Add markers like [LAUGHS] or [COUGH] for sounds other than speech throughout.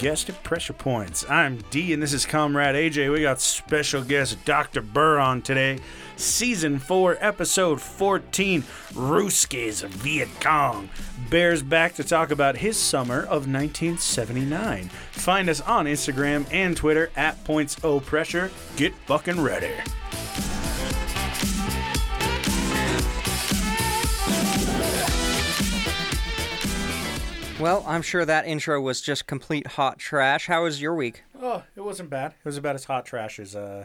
guest at Pressure Points. I'm D, and this is Comrade AJ. We got special guest Dr. Bear on today. Season 4, Episode 14 Ruskies of Viet Cong. Bears back to talk about his summer of 1979. Find us on Instagram and Twitter at Points O Pressure. Get fucking ready. Well, I'm sure that intro was just complete hot trash. How was your week? Oh, it wasn't bad. It was about as hot trash as uh,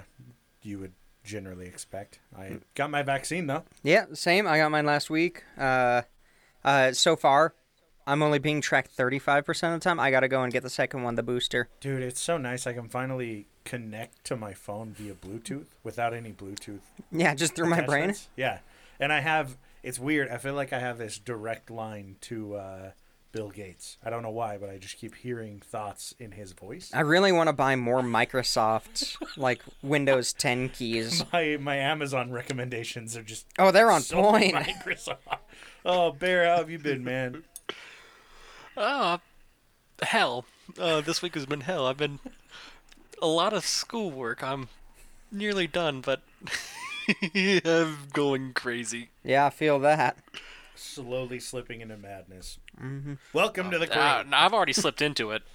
you would generally expect. I got my vaccine though. Yeah, same. I got mine last week. Uh, uh, so far, I'm only being tracked 35% of the time. I got to go and get the second one, the booster. Dude, it's so nice. I can finally connect to my phone via Bluetooth without any Bluetooth. Yeah, just through my brain. Yeah, and I have. It's weird. I feel like I have this direct line to uh, Bill Gates. I don't know why, but I just keep hearing thoughts in his voice. I really want to buy more Microsoft, like Windows 10 keys. [LAUGHS] My my Amazon recommendations are just Oh, they're on so point. [LAUGHS] Microsoft. Oh, Bear, how have you been, man? Oh, hell. Uh, this week has been hell. I've been a lot of schoolwork. I'm nearly done, but [LAUGHS] I'm going crazy. Yeah, I feel that. Slowly slipping into madness. Welcome to the crowd. Uh, I've already slipped into it. [LAUGHS]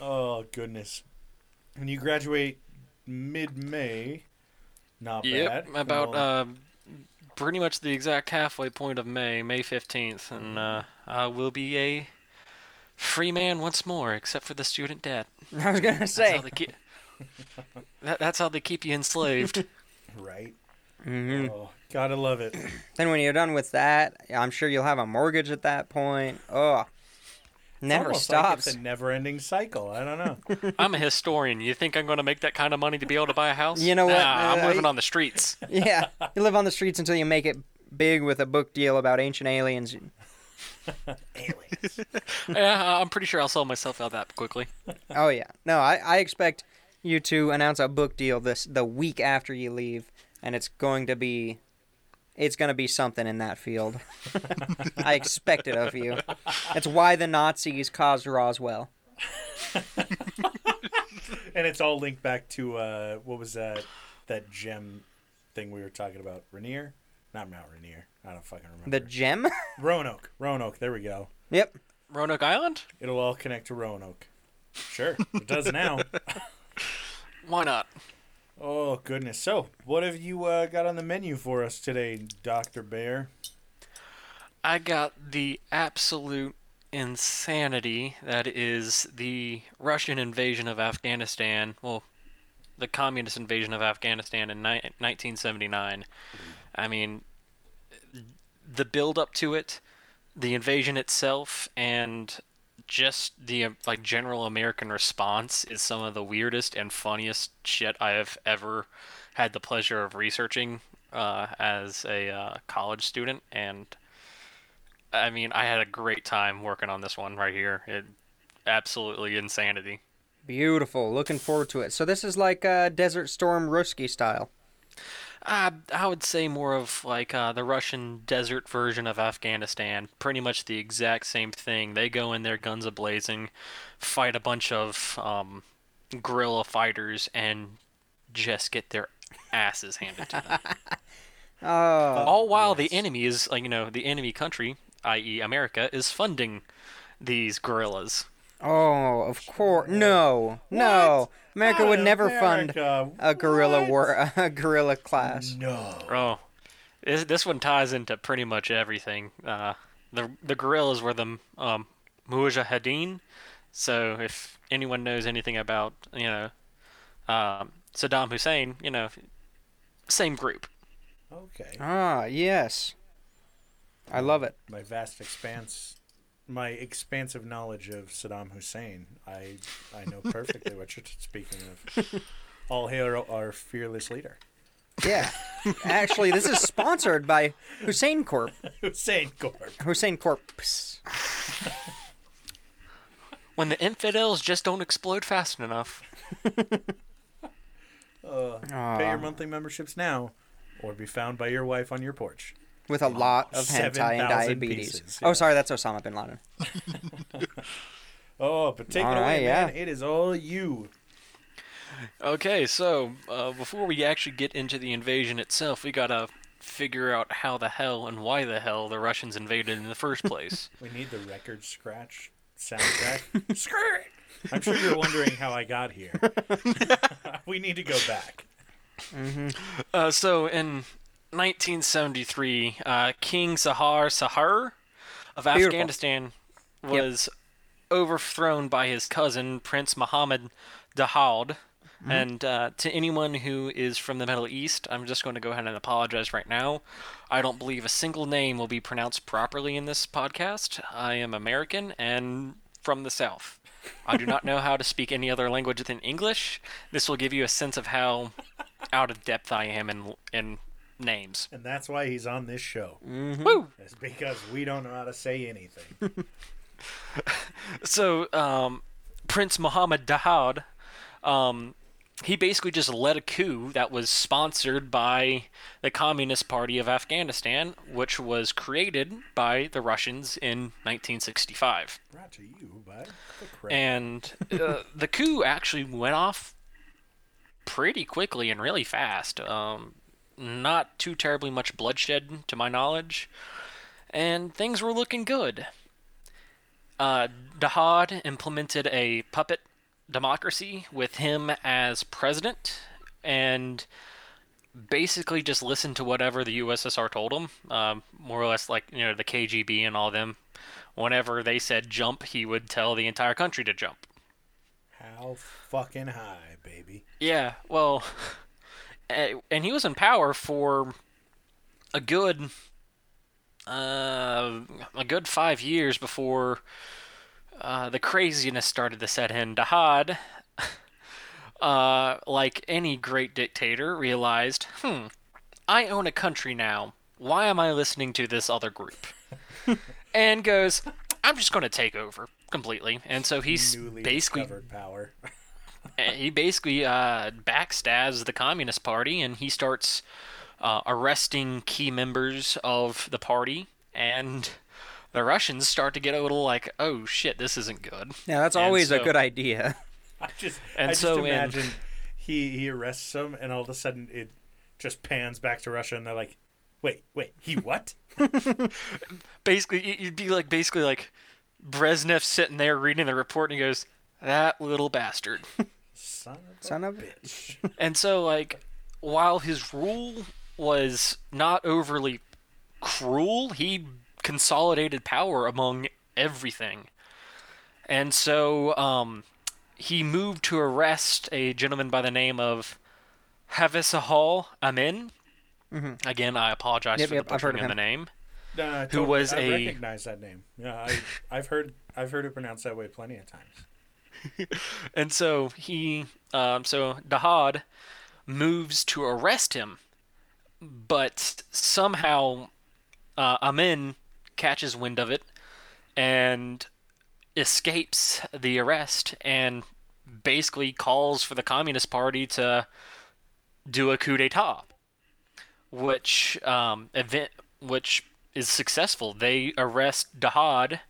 Oh goodness! When you graduate mid-May, not Yep, bad. about Well, uh, pretty much the exact halfway point of May, May 15th, and uh, I will be a free man once more, except for the student debt. [LAUGHS] I was going to That's say. how they keep. that, that's how they keep you enslaved. [LAUGHS] right. hmm Oh, gotta love it. [CLEARS THROAT] Then when you're done with that, I'm sure you'll have a mortgage at that point. Oh, never Almost like stops. it's a never-ending cycle. I don't know. [LAUGHS] I'm a historian. You think I'm going to make that kind of money to be able to buy a house? You know what, Nah, I'm uh, living on the streets. [LAUGHS] yeah, you live on the streets until you make it big with a book deal about ancient aliens. [LAUGHS] Aliens. yeah, I'm pretty sure I'll sell myself out that quickly. Oh yeah, no, I, I expect you to announce a book deal this the week after you leave, and it's going to be, it's going to be something in that field. [LAUGHS] I expect it of you. That's why the Nazis caused Roswell. [LAUGHS] and it's all linked back to uh, what was that that gem thing we were talking about? Rainier? Not Mount Rainier. I don't fucking remember. The gem. [LAUGHS] Roanoke. Roanoke. There we go. yep. Roanoke Island? It'll all connect to Roanoke. Sure, it does now. Why not? Oh goodness! So, what have you uh, got on the menu for us today, Doctor Bear? I got the absolute insanity that is the Russian invasion of Afghanistan. Well, the communist invasion of Afghanistan in ni- 1979. I mean, the build up to it, the invasion itself, and just the like general American response is some of the weirdest and funniest shit I have ever had the pleasure of researching uh, as a uh, college student, and I mean I had a great time working on this one right here. It absolutely insanity. Beautiful. Looking forward to it. So this is like uh, Desert Storm Ruski style. Uh, I would say more of like uh, the Russian desert version of Afghanistan. Pretty much the exact same thing. They go in there guns ablazing, fight a bunch of um, guerrilla fighters, and just get their asses handed to them. [LAUGHS] Oh, All while the enemy is, like, you know, the enemy country, i.e., America, is funding these guerrillas. Oh, of course. No, no. America would Not never fund a guerrilla What? war, [LAUGHS] a guerrilla class. No. Oh, this, this one ties into pretty much everything. Uh, the the guerrillas were the um, Mujahideen. So if anyone knows anything about you know um, Saddam Hussein, you know, same group. Okay. Ah, yes. I love it. My vast expanse, my expansive knowledge of Saddam Hussein, I I know perfectly what you're speaking of. [LAUGHS] All hail our fearless leader, Yeah. Actually, this is sponsored by Hussein Corp. [LAUGHS] Hussein Corp. Hussein Corp. [LAUGHS] When the infidels just don't explode fast enough. Uh, pay your monthly memberships now, or be found by your wife on your porch. With a lot of hentai and diabetes. pieces, Oh, sorry, that's Osama bin Laden. [LAUGHS] Oh, but take All it away, right, man. yeah. It is all you. Okay, so uh, before we actually get into the invasion itself, we gotta figure out how the hell and why the hell the Russians invaded in the first place. [LAUGHS] We need the record scratch soundtrack. [LAUGHS] Scratch. I'm sure you're wondering how I got here. we need to go back. uh, so in 1973, uh, King Sahar Sahar of Beautiful. Afghanistan was overthrown by his cousin Prince Mohammed Dahoud. And uh, to anyone who is from the Middle East, I'm just going to go ahead and apologize right now. I don't believe a single name will be pronounced properly in this podcast. I am American and from the South. I do not [LAUGHS] know how to speak any other language than English. This will give you a sense of how out of depth I am in in names. And that's why he's on this show. Woo! It's because we don't know how to say anything. [LAUGHS] So, um, Prince Mohammed Dahoud, um, he basically just led a coup that was sponsored by the Communist Party of Afghanistan, which was created by the Russians in 1965. Brought to you by the And uh, the coup actually went off pretty quickly and really fast. Um, not too terribly much bloodshed, to my knowledge, and things were looking good. Uh, Dahad implemented a puppet democracy with him as president, and basically just listened to whatever the USSR told him. Um, more or less, like you know the KGB and all them. Whenever they said jump, he would tell the entire country to jump. How fucking high, baby. Yeah, well, [LAUGHS] and he was in power for a good, uh, a good five years before uh, the craziness started to set in. Dahad, [LAUGHS] uh, like any great dictator, realized, hmm, I own a country now. Why am I listening to this other group? [LAUGHS] and goes, I'm just going to take over completely. And so he's Newly basically power. [LAUGHS] [LAUGHS] he basically uh, backstabs the Communist Party and he starts uh, arresting key members of the party. And the Russians start to get a little like, oh shit, this isn't good. Yeah, that's And always a good idea. [LAUGHS] I just, [LAUGHS] And I just so in- he he arrests them and all of a sudden it just pans back to Russia, and they're like, "Wait, wait, he what?" Basically, y- you'd be like, basically like Brezhnev sitting there reading the report and he goes, that little bastard. Son of a Son of a bitch. And so, like, while his rule was not overly cruel, he consolidated power among everything. And so, um, he moved to arrest a gentleman by the name of Havisahal Amin. Again, I apologize Yep, for yep, the I've butchering of of the name. No, I Who was I a- recognize that name. Yeah, I, I've heard I've heard it pronounced that way plenty of times. [LAUGHS] And so he, um, so Dahad moves to arrest him, but somehow uh, Amin catches wind of it and escapes the arrest and basically calls for the Communist Party to do a coup d'état, which um, event which is successful. They arrest Dahad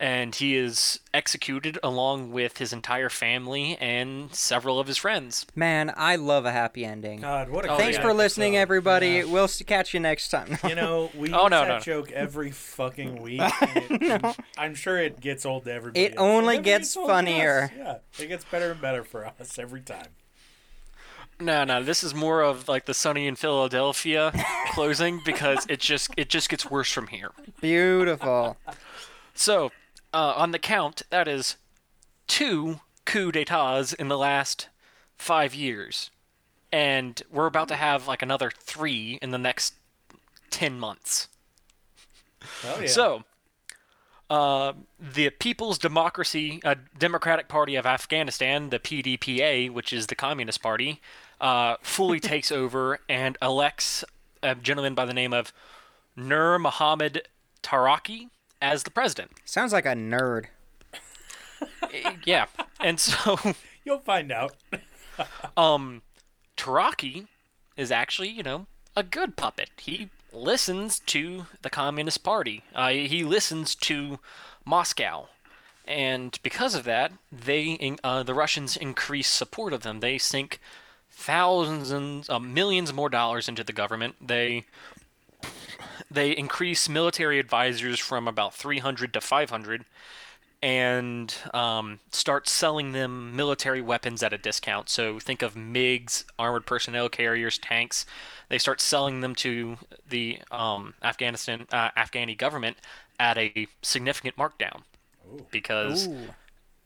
and he is executed along with his entire family and several of his friends. Man, I love a happy ending. God, what a Oh, great Thanks yeah. for listening, episode. everybody. Yeah. We'll catch you next time. You know, [LAUGHS] we Oh, use no, that no. joke every fucking [LAUGHS] week. and it- I'm sure it gets old to everybody. It else. only never gets old to us. funnier. Yeah, it gets better and better for us every time. No, no, this is more of like the Sunny in Philadelphia [LAUGHS] closing because it just it just gets worse from here. Beautiful. So, uh, on the count, that is two coup d'états in the last five years, and we're about to have like another three in the next ten months. Oh yeah. So, uh, the People's Democracy uh, Democratic Party of Afghanistan, the PDPA, which is the Communist Party, uh, fully [LAUGHS] takes over and elects a gentleman by the name of Nur Muhammad Taraki as the president. Sounds like a nerd. [LAUGHS] Yeah, and so [LAUGHS] you'll find out. [LAUGHS] um, Taraki is actually, you know, a good puppet. He listens to the Communist Party. Uh, he listens to Moscow, And because of that, they uh, the Russians increase support of them. They sink thousands, uh, millions more dollars into the government. They they increase military advisors from about 300 to 500 and um, start selling them military weapons at a discount. So think of MiGs, armored personnel carriers, tanks. They start selling them to the um, Afghanistan uh, Afghani government at a significant markdown because Ooh.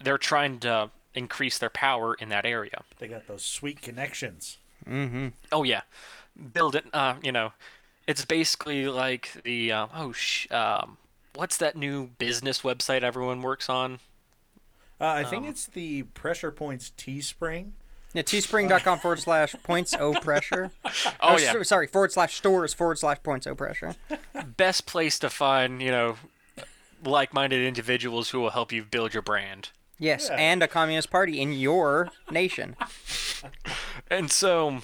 they're trying to increase their power in that area. They got those sweet connections. Oh yeah, build it. Uh, you know, it's basically like the uh, oh sh- um, what's that new business website everyone works on? Uh, I think it's the Pressure Points Teespring. Yeah, teespring.com forward slash points o pressure. [LAUGHS] Oh Or, yeah, so- sorry, forward slash stores forward slash points o pressure. best place to find you know like-minded individuals who will help you build your brand. Yes, Yeah. and a communist party in your nation. [LAUGHS] And so,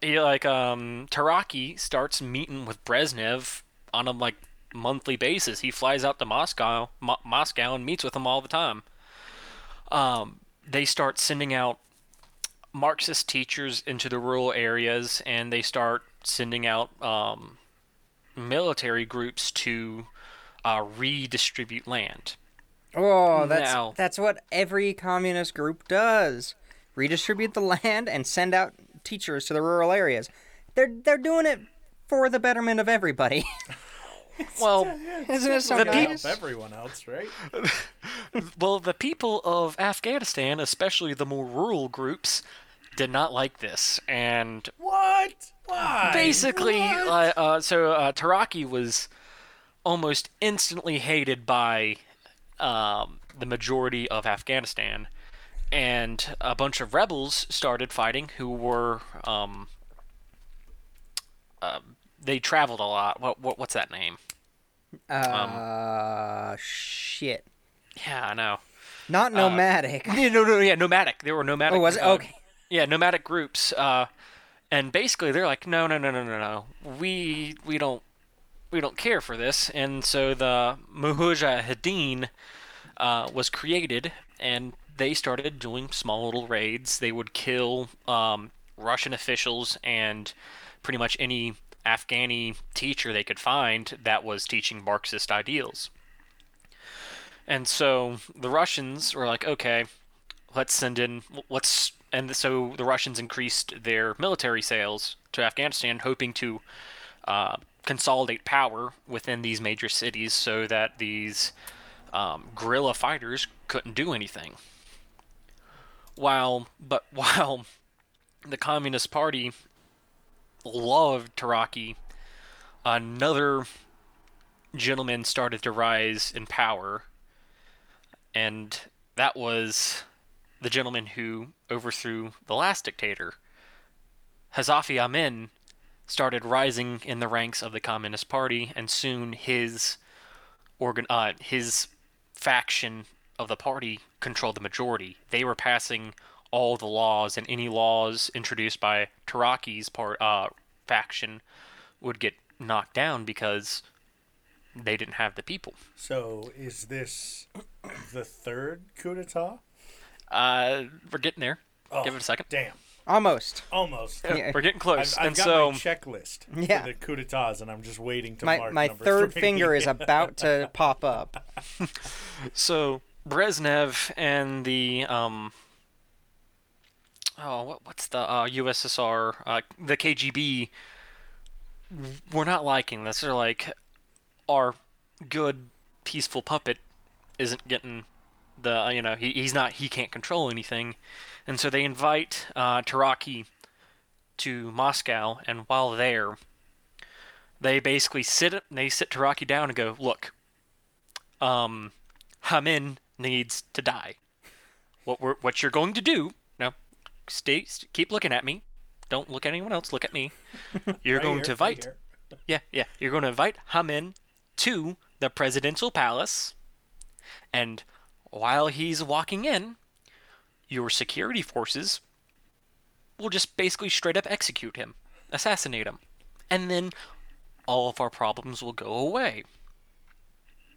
he, like, um, Taraki starts meeting with Brezhnev on a like monthly basis. He flies out to Moscow, Mo- Moscow, and meets with him all the time. Um, they start sending out Marxist teachers into the rural areas, and they start sending out um, military groups to uh, redistribute land. Oh, that's Now- that's what every communist group does. Redistribute the land and send out teachers to the rural areas. They're they're doing it for the betterment of everybody. [LAUGHS] Well, Isn't it so The Gotta nice? help everyone else, right? [LAUGHS] Well, the people of Afghanistan, especially the more rural groups, did not like this, and What? Why? basically, What? uh, uh, so uh, Taraki was almost instantly hated by um, the majority of Afghanistan, and a bunch of rebels started fighting who were um, uh, they traveled a lot. What, what what's that name? Uh, shit. Yeah, I know. Not nomadic. Yeah, no, no, yeah, nomadic. There were nomadic. oh, was it? uh, Okay. Yeah, nomadic groups. Uh, and basically, they're like, no, no, no, no, no, no. We we don't we don't care for this. And so the Mujahideen uh, was created, and they started doing small little raids. They would kill um, Russian officials and pretty much any Afghani teacher they could find that was teaching Marxist ideals. And so the Russians were like, okay, let's send in let's and so the Russians increased their military sales to Afghanistan, hoping to uh, consolidate power within these major cities, so that these um, guerrilla fighters couldn't do anything. While but [LAUGHS] while the Communist Party loved Taraki, another gentleman started to rise in power, and that was the gentleman who overthrew the last dictator. Hazafi Amin started rising in the ranks of the Communist Party, and soon his organ, uh, his faction of the party controlled the majority. They were passing all the laws, and any laws introduced by Taraki's part uh, faction would get knocked down because they didn't have the people. So is this the third coup d'état? Uh, we're getting there. Oh, Give it a second. Damn. Almost. Almost. Yeah. We're getting close. I've, I've and got so my checklist Yeah. for the coup d'états, and I'm just waiting to My mark my number third three. finger is [LAUGHS] about to pop up. [LAUGHS] So Brezhnev and the um oh what what's the uh, USSR uh, the KGB we're not liking this. They're like our good peaceful puppet isn't getting the uh, you know he, he's not he can't control anything, and so they invite uh, Taraki to Moscow, and while there, they basically sit they sit Taraki down and go look. Um, Hamin needs to die. What we're, what you're going to do now? Stay, st- keep looking at me. Don't look at anyone else. Look at me. [LAUGHS] You're Right going here, to invite. here. Yeah, yeah. You're going to invite Hamin to the presidential palace, and while he's walking in, your security forces will just basically straight up execute him, assassinate him, and then all of our problems will go away.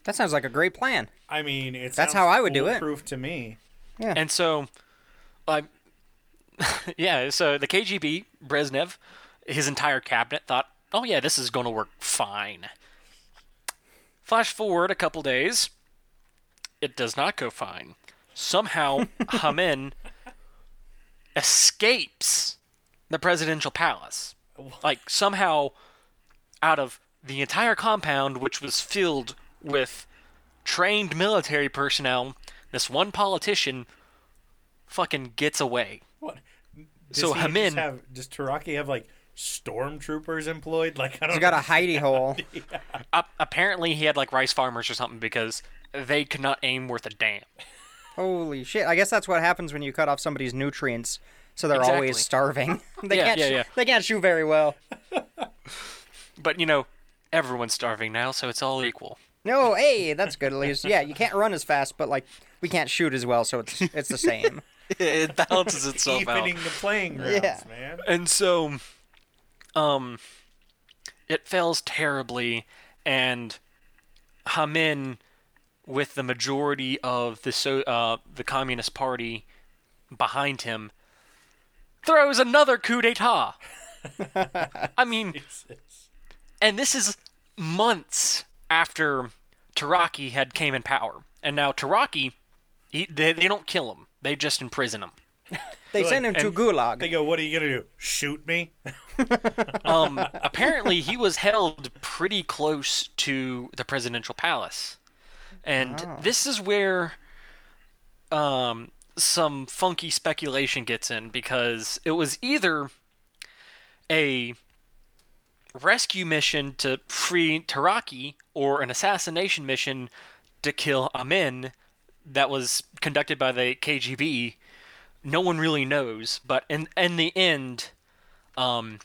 That sounds like a great plan. I mean, it's That's how I would do it. Proof to me. Yeah. And so, I, [LAUGHS] yeah, so the KGB, Brezhnev, his entire cabinet thought, oh yeah, this is going to work fine. Flash forward a couple days, it does not go fine. Somehow, [LAUGHS] Hamin escapes the presidential palace. Like, somehow, out of the entire compound, which was filled with trained military personnel, this one politician fucking gets away. What? Does So he just Hamin- have, does Taraki have like stormtroopers employed? [LAUGHS] Like I don't. He's got a hidey hole. [LAUGHS] Uh, apparently, he had like rice farmers or something because they could not aim worth a damn. Holy shit! I guess that's what happens when you cut off somebody's nutrients, so they're Exactly. always starving. [LAUGHS] they Yeah, can't. yeah, sh- yeah. They can't shoot very well. But you know, everyone's starving now, so it's all equal. No, hey, that's good at least. Yeah, you can't run as fast, but like we can't shoot as well, so it's it's the same. [LAUGHS] it balances itself out. evening the playing grounds, Yeah. man. And so, um, it fails terribly, and Hamin, with the majority of the so uh, the Communist Party behind him, throws another coup d'état. [LAUGHS] I mean, [LAUGHS] and this is months after Taraki had came in power, and now Taraki, he, they, they don't kill him; they just imprison him. They Like, send him to and- Gulag. They go, "What are you gonna do? Shoot me?" [LAUGHS] Um, apparently, he was held pretty close to the presidential palace, and this is where um, some funky speculation gets in because it was either a rescue mission to free Taraki or an assassination mission to kill Amin that was conducted by the KGB. No one really knows, but in in the end, um,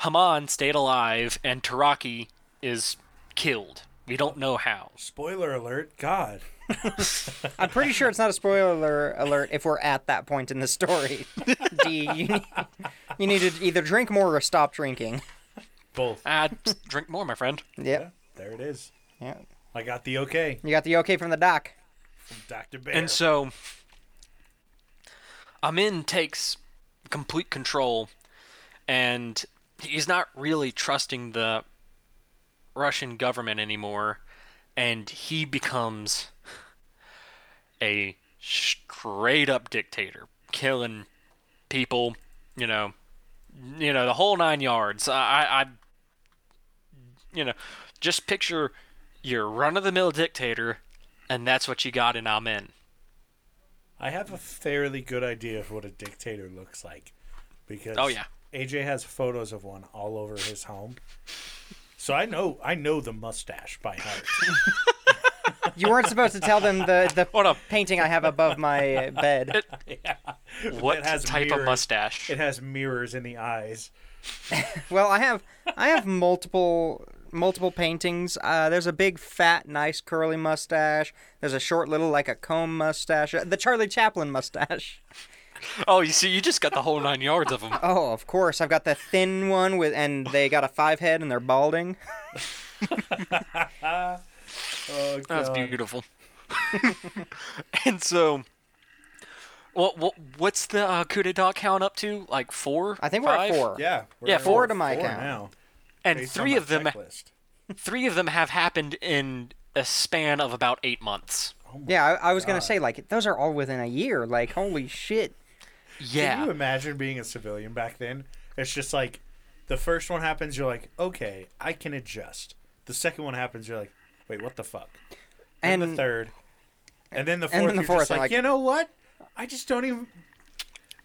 Haman stayed alive and Taraki is killed. We don't know how. Spoiler alert! God, [LAUGHS] I'm pretty sure it's not a spoiler alert if we're at that point in the story. [LAUGHS] D, you need, you need to either drink more or stop drinking. Both. Ah, drink more, my friend. [LAUGHS] Yep. There it is. Yeah. I got the okay You got the okay from the doc. from Doctor Bear. And so Amin takes complete control and he's not really trusting the Russian government anymore and he becomes a straight up dictator, killing people, you know, you know, the whole nine yards. I I, I you know, just picture your run of the mill dictator and that's what you got in Amen. I have a fairly good idea of what a dictator looks like, because Oh, yeah. AJ has photos of one all over his home. So I know I know the mustache by heart. [LAUGHS] You weren't supposed to tell them the, the What a painting I have above my uh, bed. what It has type of mustache? It has mirrors in the eyes. [LAUGHS] Well, I have I have multiple multiple paintings. Uh, there's a big fat nice curly mustache. There's a short little like a comb mustache. Uh, The Charlie Chaplin mustache. [LAUGHS] Oh, you see, you just got the whole nine yards of them. [LAUGHS] Oh, of course. I've got the thin one with and they got a five head and they're balding. [LAUGHS] Oh That's beautiful. and so, what what what's the uh, coup d'état count up to? Like four? I think we're Five? at four. Yeah. we're Yeah, at four to my four count. now. And based three of them, checklist. three of them have happened in a span of about eight months. Oh yeah, I, I was gonna say like those are all within a year. Like holy shit. Yeah. Can you imagine being a civilian back then? It's just like the first one happens, you're like, okay, I can adjust. The second one happens, you're like, wait, what the fuck? And, And the third, and then the and fourth, then the you're fourth, just like, like- you know what? I just don't even.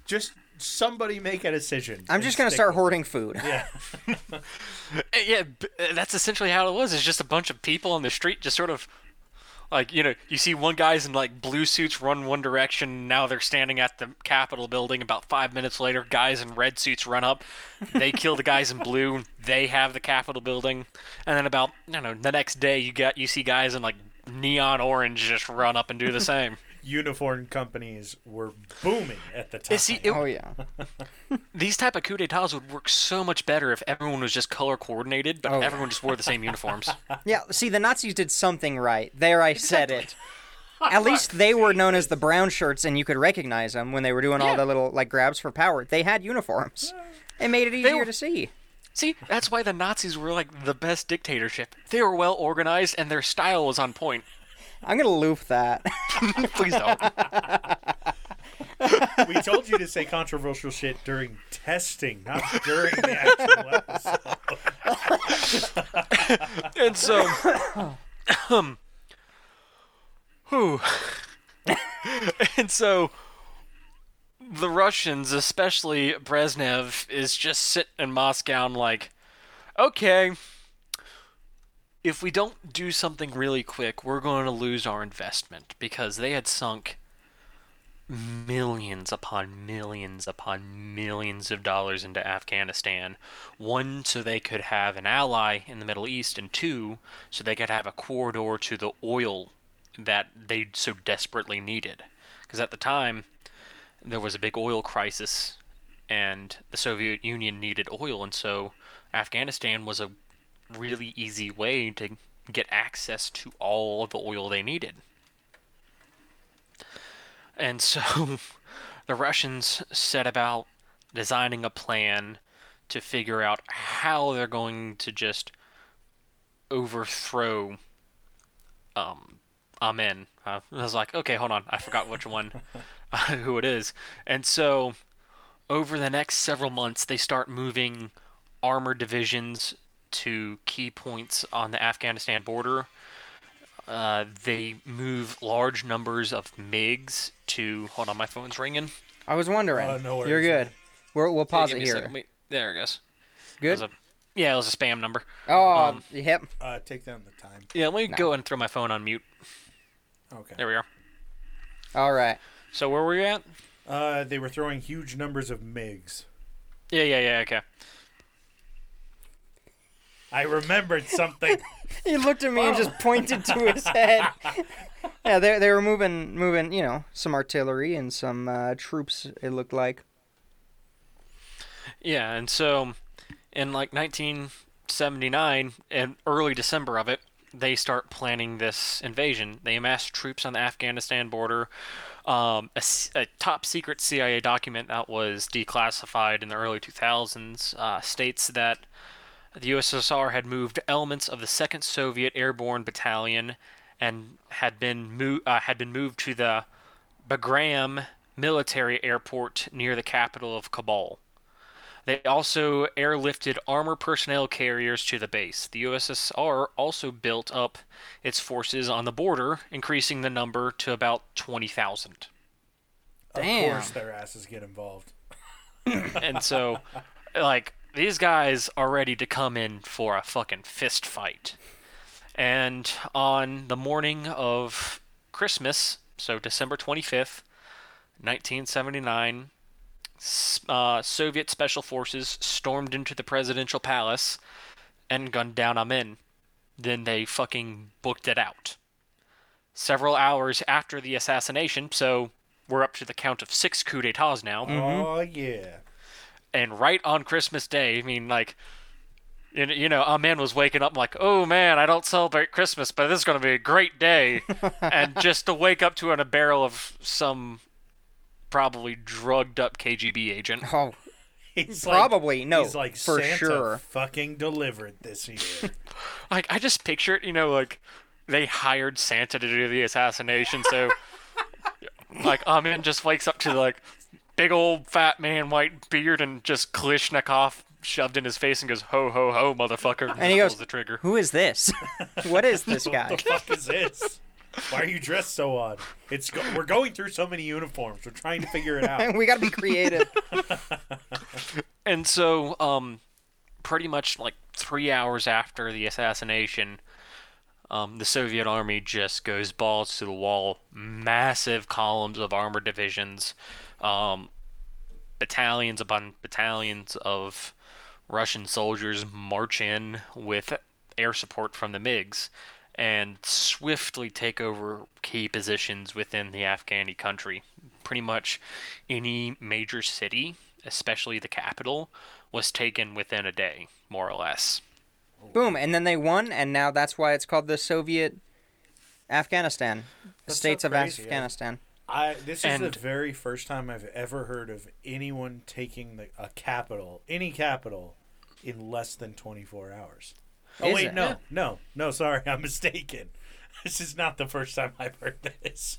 Just somebody make a decision. I'm just gonna start hoarding food. Yeah. [LAUGHS] [LAUGHS] Yeah, uh, that's essentially how it was. It's just a bunch of people on the street, just sort of like you know, you see one guy's in like blue suits run one direction. Now they're standing at the Capitol building. About five minutes later, guys in red suits run up. They kill the guys in blue. They have the Capitol building, and then about you know the next day, you got you see guys in like neon orange just run up and do the same. Uniform companies were booming at the time. see, it- Oh yeah. [LAUGHS] These type of coup d'états would work so much better if everyone was just color coordinated, but Oh, everyone just wore the same [LAUGHS] uniforms. Yeah, see, the Nazis did something right. There, I said it. At least they were known as the brown shirts, and you could recognize them when they were doing all Yeah. the little like grabs for power. They had uniforms. It made it easier were- to see. See, that's why the Nazis were like the best dictatorship. They were well organized and their style was on point. I'm gonna loop that. [LAUGHS] Please don't. [LAUGHS] we told you to say controversial shit during testing, not during the actual episode. And so, um, [COUGHS] whew. [COUGHS] and so, the Russians, especially Brezhnev, is just sitting in Moscow and like, okay, if we don't do something really quick, we're going to lose our investment because they had sunk millions upon millions upon millions of dollars into Afghanistan. One, so they could have an ally in the Middle East, and two, so they could have a corridor to the oil that they so desperately needed. Because at the time, there was a big oil crisis, and the Soviet Union needed oil, and so Afghanistan was a really easy way to get access to all the oil they needed. And so [LAUGHS] the Russians set about designing a plan to figure out how they're going to just overthrow um Amen. Uh, I was like, okay, hold on, I forgot which one, [LAUGHS] who it is. And so, over the next several months, they start moving armored divisions to key points on the Afghanistan border. Uh, they move large numbers of MiGs to. Hold on, my phone's ringing. I was wondering. Oh, no You're good. We're, we'll pause Give it here. second. Wait, there it goes. Good. was a- yeah, it was a spam number. Oh, um, yep. Uh, take down the time. Yeah, let me go and throw my phone on mute. Okay. There we are. All right. So where were we at? Uh, they were throwing huge numbers of MiGs. Yeah, yeah, yeah. Okay. I remembered something. [LAUGHS] He looked at me and just pointed to his head. [LAUGHS] Yeah, they they were moving moving, you know, some artillery and some uh, troops. It looked like. Yeah, and so in like 1979, in early December of it, they start planning this invasion. They amass troops on the Afghanistan border. Um, a, s- a top secret CIA document that was declassified in the early 2000s uh, states that the USSR had moved elements of the Second Soviet Airborne Battalion and had been mo- uh, had been moved to the Bagram military airport near the capital of Kabul. They also airlifted armor personnel carriers to the base. The USSR also built up its forces on the border, increasing the number to about 20,000. Damn. Of course, their asses get involved. And so, like, these guys are ready to come in for a fucking fist fight. And on the morning of Christmas, so December 25th, 1979, uh, Soviet special forces stormed into the presidential palace and gunned down Amin. Then they fucking booked it out. Several hours after the assassination, so we're up to the count of six coups d'etats now Oh yeah. And right on Christmas Day, I mean, like, you know, you know, a man was waking up like, oh man, I don't celebrate Christmas, but this is going to be a great day. [LAUGHS] and just to wake up to in a barrel of some probably drugged up KGB agent. [LAUGHS] Oh, He's Probably, like, no, He's like for Santa sure. Fucking delivered this year. [LAUGHS] Like, I just picture it, you know, like, they hired Santa to do the assassination, so, like, Amin just wakes up to, like, big old fat man, white beard, and just Kalashnikov shoved in his face and goes, ho, ho, ho, motherfucker. And he pulls goes, the trigger. who is this? [LAUGHS] what is this guy? what the fuck is this? Why are you dressed so odd? It's go- we're going through so many uniforms. We're trying to figure it out. [LAUGHS] we got to be creative. [LAUGHS] And so, um, pretty much like three hours after the assassination, um, the Soviet army just goes balls to the wall. Massive columns of armored divisions, um, battalions upon battalions of Russian soldiers march in with air support from the MiGs. and swiftly take over key positions within the Afghani country. Pretty much any major city, especially the capital, was taken within a day, more or less. Boom, and then they won, and now that's why it's called the Soviet Afghanistan, That's so States of Afghanistan. yeah. I this is And- the very first time I've ever heard of anyone taking the, a capital, any capital, in less than 24 hours. Oh wait, it? no, no, no. Sorry, I'm mistaken. [LAUGHS] This is not the first time I've heard this.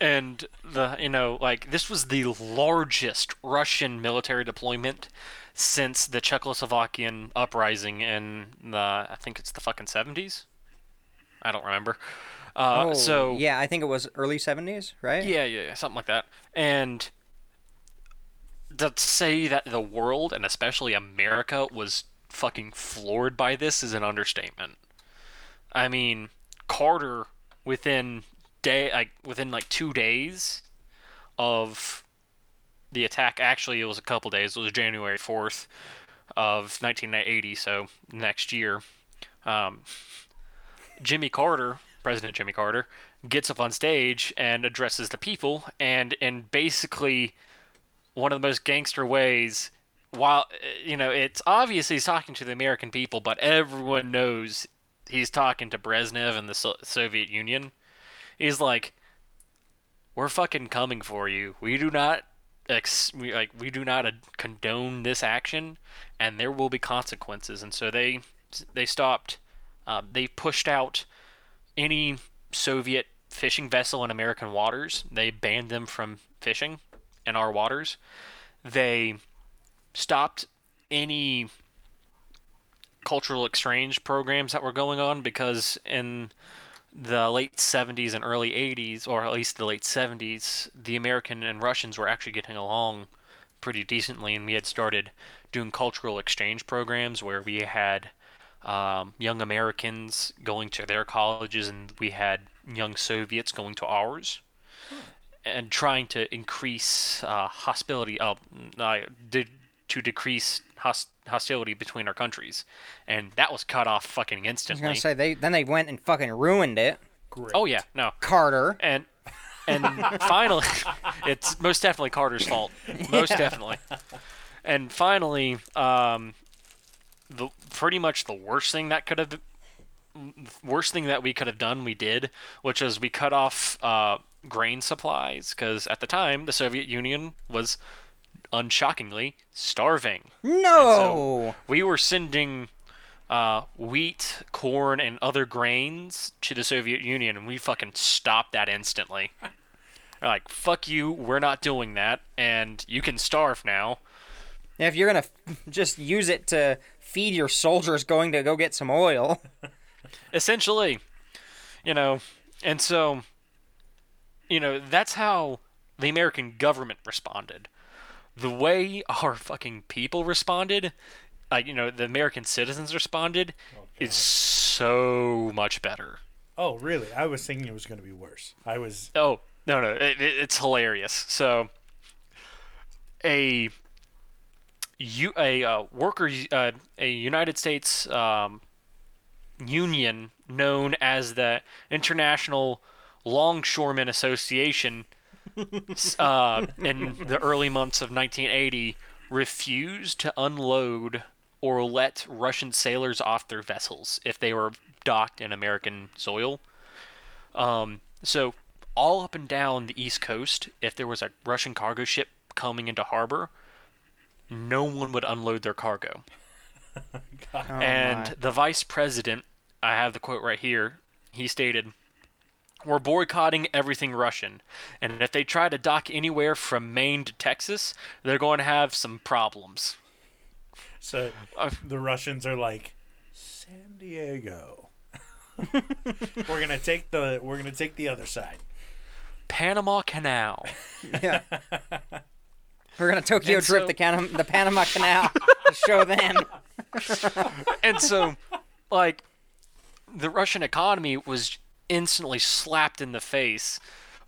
And the you know like this was the largest Russian military deployment since the Czechoslovakian uprising in the I think it's the fucking 70s. I don't remember. Uh, oh, so yeah, I think it was early '70s, right? Yeah, yeah, yeah, something like that. And to say that the world and especially America was fucking floored by this is an understatement. I mean, Carter within day like within like 2 days of the attack actually it was a couple days. It was January 4th of 1980, so next year. Um, Jimmy Carter, President Jimmy Carter, gets up on stage and addresses the people, and in basically one of the most gangster ways. While uh, you know it's obvious he's talking to the American people, but everyone knows he's talking to Brezhnev and the so- Soviet Union. He's like, "We're fucking coming for you. We do not ex- we, like we do not condone this action, and there will be consequences." And so they they stopped. Uh, they pushed out any Soviet fishing vessel in American waters. They banned them from fishing in our waters. They stopped any cultural exchange programs that were going on because in the late 70s and early 80s, or at least the late 70s, the American and Russians were actually getting along pretty decently, and we had started doing cultural exchange programs where we had um, young Americans going to their colleges, and we had young Soviets going to ours, and trying to increase uh, hostility, uh, uh, de- to decrease hos- hostility between our countries, and that was cut off fucking instantly. I was gonna say they then they went and fucking ruined it. Great. oh yeah, no, Carter. and [LAUGHS] and finally, [LAUGHS] it's most definitely Carter's fault. Most definitely. And finally, um, the pretty much the worst thing that could have, worst thing that we could have done, we did, which is we cut off uh, grain supplies because at the time the Soviet Union was, unshockingly, starving. No. We were sending uh, wheat, corn, and other grains to the Soviet Union, and we fucking stopped that instantly. Like, fuck you, we're not doing that, and you can starve now. If you're gonna [LAUGHS] just use it to feed your soldiers going to go get some oil. [LAUGHS] Essentially, you know, and so, you know, that's how the American government responded. The way our fucking people responded, like, you know, the American citizens responded, oh, is so much better. Oh, really? I was thinking it was going to be worse. I was. Oh no no, it, it, it's hilarious. So a you a uh, worker uh, a United States um, union known as the International Longshoremen Association uh, in the early months of 1980 refused to unload or let Russian sailors off their vessels if they were docked in American soil. Um, so all up and down the East Coast, if there was a Russian cargo ship coming into harbor, no one would unload their cargo. [LAUGHS] Oh, and my. the vice president, I have the quote right here. He stated, "We're boycotting everything Russian, and if they try to dock anywhere from Maine to Texas, they're going to have some problems." So Uh, the Russians are like, San Diego. [LAUGHS] we're gonna take the we're gonna take the other side. Panama Canal. yeah. [LAUGHS] We're gonna Tokyo And drift so- the, Can- the Panama [LAUGHS] Canal to show them. [LAUGHS] and so like the Russian economy was instantly slapped in the face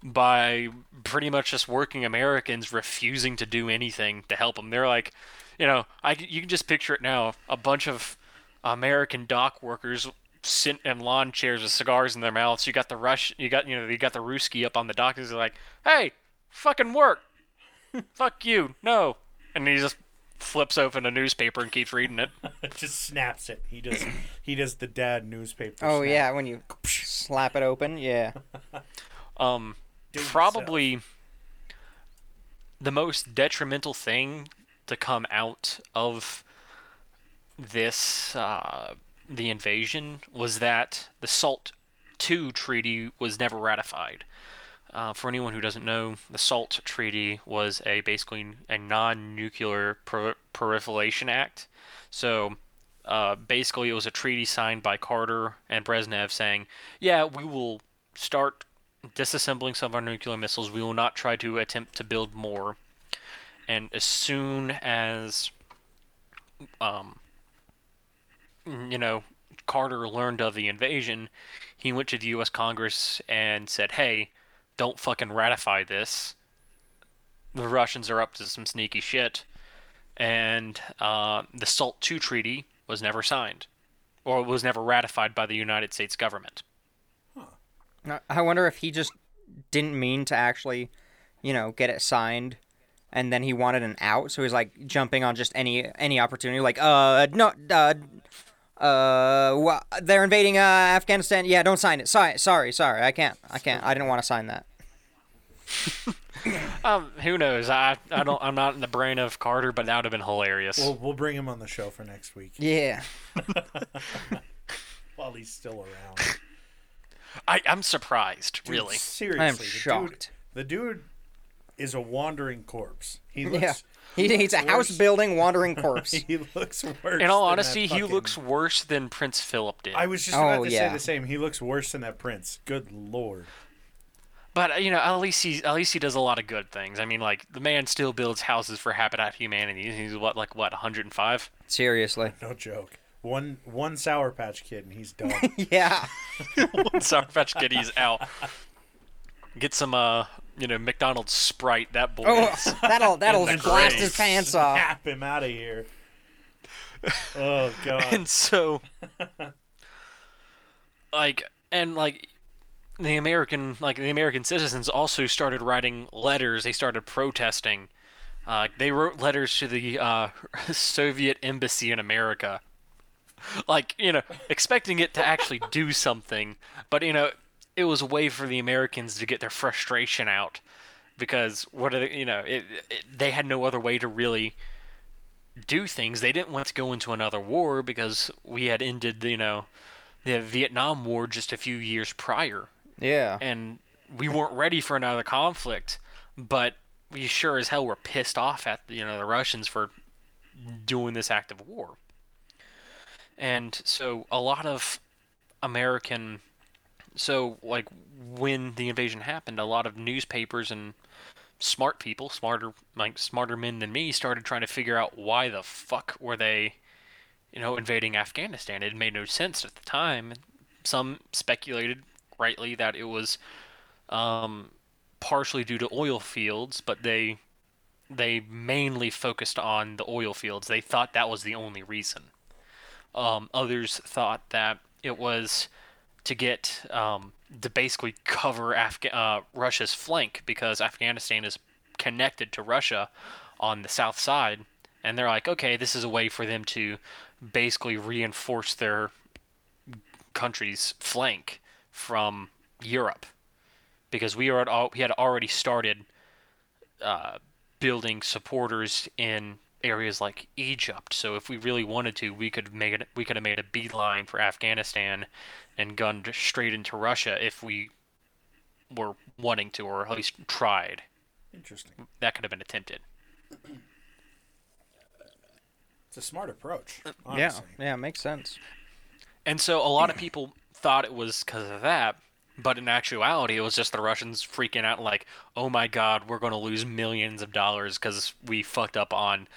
by pretty much just working Americans refusing to do anything to help them. They're like, you know, I you can just picture it now, a bunch of American dock workers sit in lawn chairs with cigars in their mouths. You got the rush. You got you know you got the Ruski up on the dock. He's like, "Hey, fucking work, fuck you, no," and he just flips open a newspaper and keeps reading it. [LAUGHS] just snaps it. He does. He does the dad newspaper. Oh snap. yeah, when you slap it open, yeah. [LAUGHS] Um, Do it probably the most detrimental thing to come out of this uh, the invasion was that the SALT II treaty was never ratified. Uh, for anyone who doesn't know, the SALT treaty was a basically a non-nuclear pro- proliferation act. So uh, basically, it was a treaty signed by Carter and Brezhnev saying, "Yeah, we will start disassembling some of our nuclear missiles. We will not try to attempt to build more." And as soon as, um, you know, Carter learned of the invasion, he went to the U.S. Congress and said, "Hey, don't fucking ratify this. The Russians are up to some sneaky shit." And uh, the SALT II treaty was never signed, or was never ratified by the United States government. I- wonder if he just didn't mean to actually, you know, get it signed, and then he wanted an out, so he's like jumping on just any any opportunity, like uh no uh uh wha- they're invading uh Afghanistan. Yeah, don't sign it. Sorry, sorry, sorry. I can't. I can't. I didn't want to sign that. [LAUGHS] Um, who knows? I I don't. I'm not in the brain of Carter, but that would have been hilarious. We'll we'll bring him on the show for next week Yeah. [LAUGHS] [LAUGHS] while he's still around. I I'm surprised, Dude, really. seriously, I am the dude- shocked. The dude is a wandering corpse. He looks. Yeah. He, he's a house building wandering [LAUGHS] corpse. He looks worse. In all than honesty, that he looks worse than Prince Philip did. I was just about Oh, to yeah. say the same. He looks worse than that prince. Good lord. But you know, at least he at least he does a lot of good things. I mean, like the man still builds houses for Habitat Humanity. He's what like what 105? Seriously. No joke. One one Sour Patch Kid and he's done. [LAUGHS] Yeah. [LAUGHS] One Sour Patch Kid, he's out. Get some uh you know McDonald's Sprite. That boy. Oh, is- [LAUGHS] that'll that'll the blast grave. his pants off. Snap him out of here. [LAUGHS] Oh god. and so [LAUGHS] like and like the american like the american citizens also started writing letters they started protesting uh, they wrote letters to the uh, soviet embassy in america like you know expecting it to actually do something but you know it was a way for the americans to get their frustration out because what are they you know it, it, they had no other way to really do things. They didn't want to go into another war because we had ended, you know, the Vietnam War just a few years prior, Yeah. and we weren't ready for another conflict. But we sure as hell were pissed off at you know the Russians for doing this act of war. And so a lot of American, so like when the invasion happened, a lot of newspapers and smart people, smarter like smarter men than me, started trying to figure out why the fuck were they, you know, invading Afghanistan. It made no sense at the time. Some speculated rightly that it was um, partially due to oil fields, but they they mainly focused on the oil fields. They thought that was the only reason. Um, others thought that it was to get um, to basically cover uh, Russia's flank because Afghanistan is connected to Russia on the south side, and they're like, okay, this is a way for them to basically reinforce their country's flank from Europe because we are all, we had already started uh, building supporters in areas like Egypt. So if we really wanted to, we could make it. We could have made a beeline for Afghanistan and gunned straight into Russia if we were wanting to, or at least tried. Interesting. That could have been attempted. It's a smart approach. Uh, yeah. Honestly. Yeah. Makes sense. And so a lot of people thought it was because of that, but in actuality, it was just the Russians freaking out, like, "Oh my God, we're going to lose millions of dollars because we fucked up on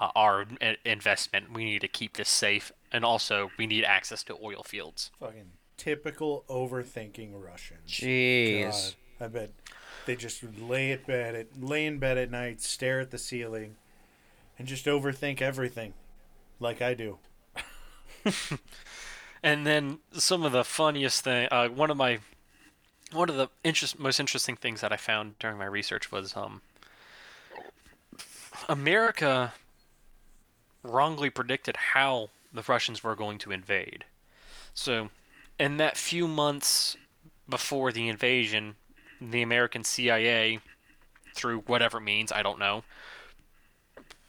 uh, our i- investment. We need to keep this safe, and also we need access to oil fields." Fucking typical overthinking Russians. Jeez. God, I bet they just lay at bed at lay in bed at night, stare at the ceiling, and just overthink everything, like I do. [LAUGHS] and then some of the funniest thing, uh, one of my, one of the interest, most interesting things that I found during my research was um, America wrongly predicted how the Russians were going to invade. So, in that few months before the invasion, the American CIA, through whatever means, I don't know,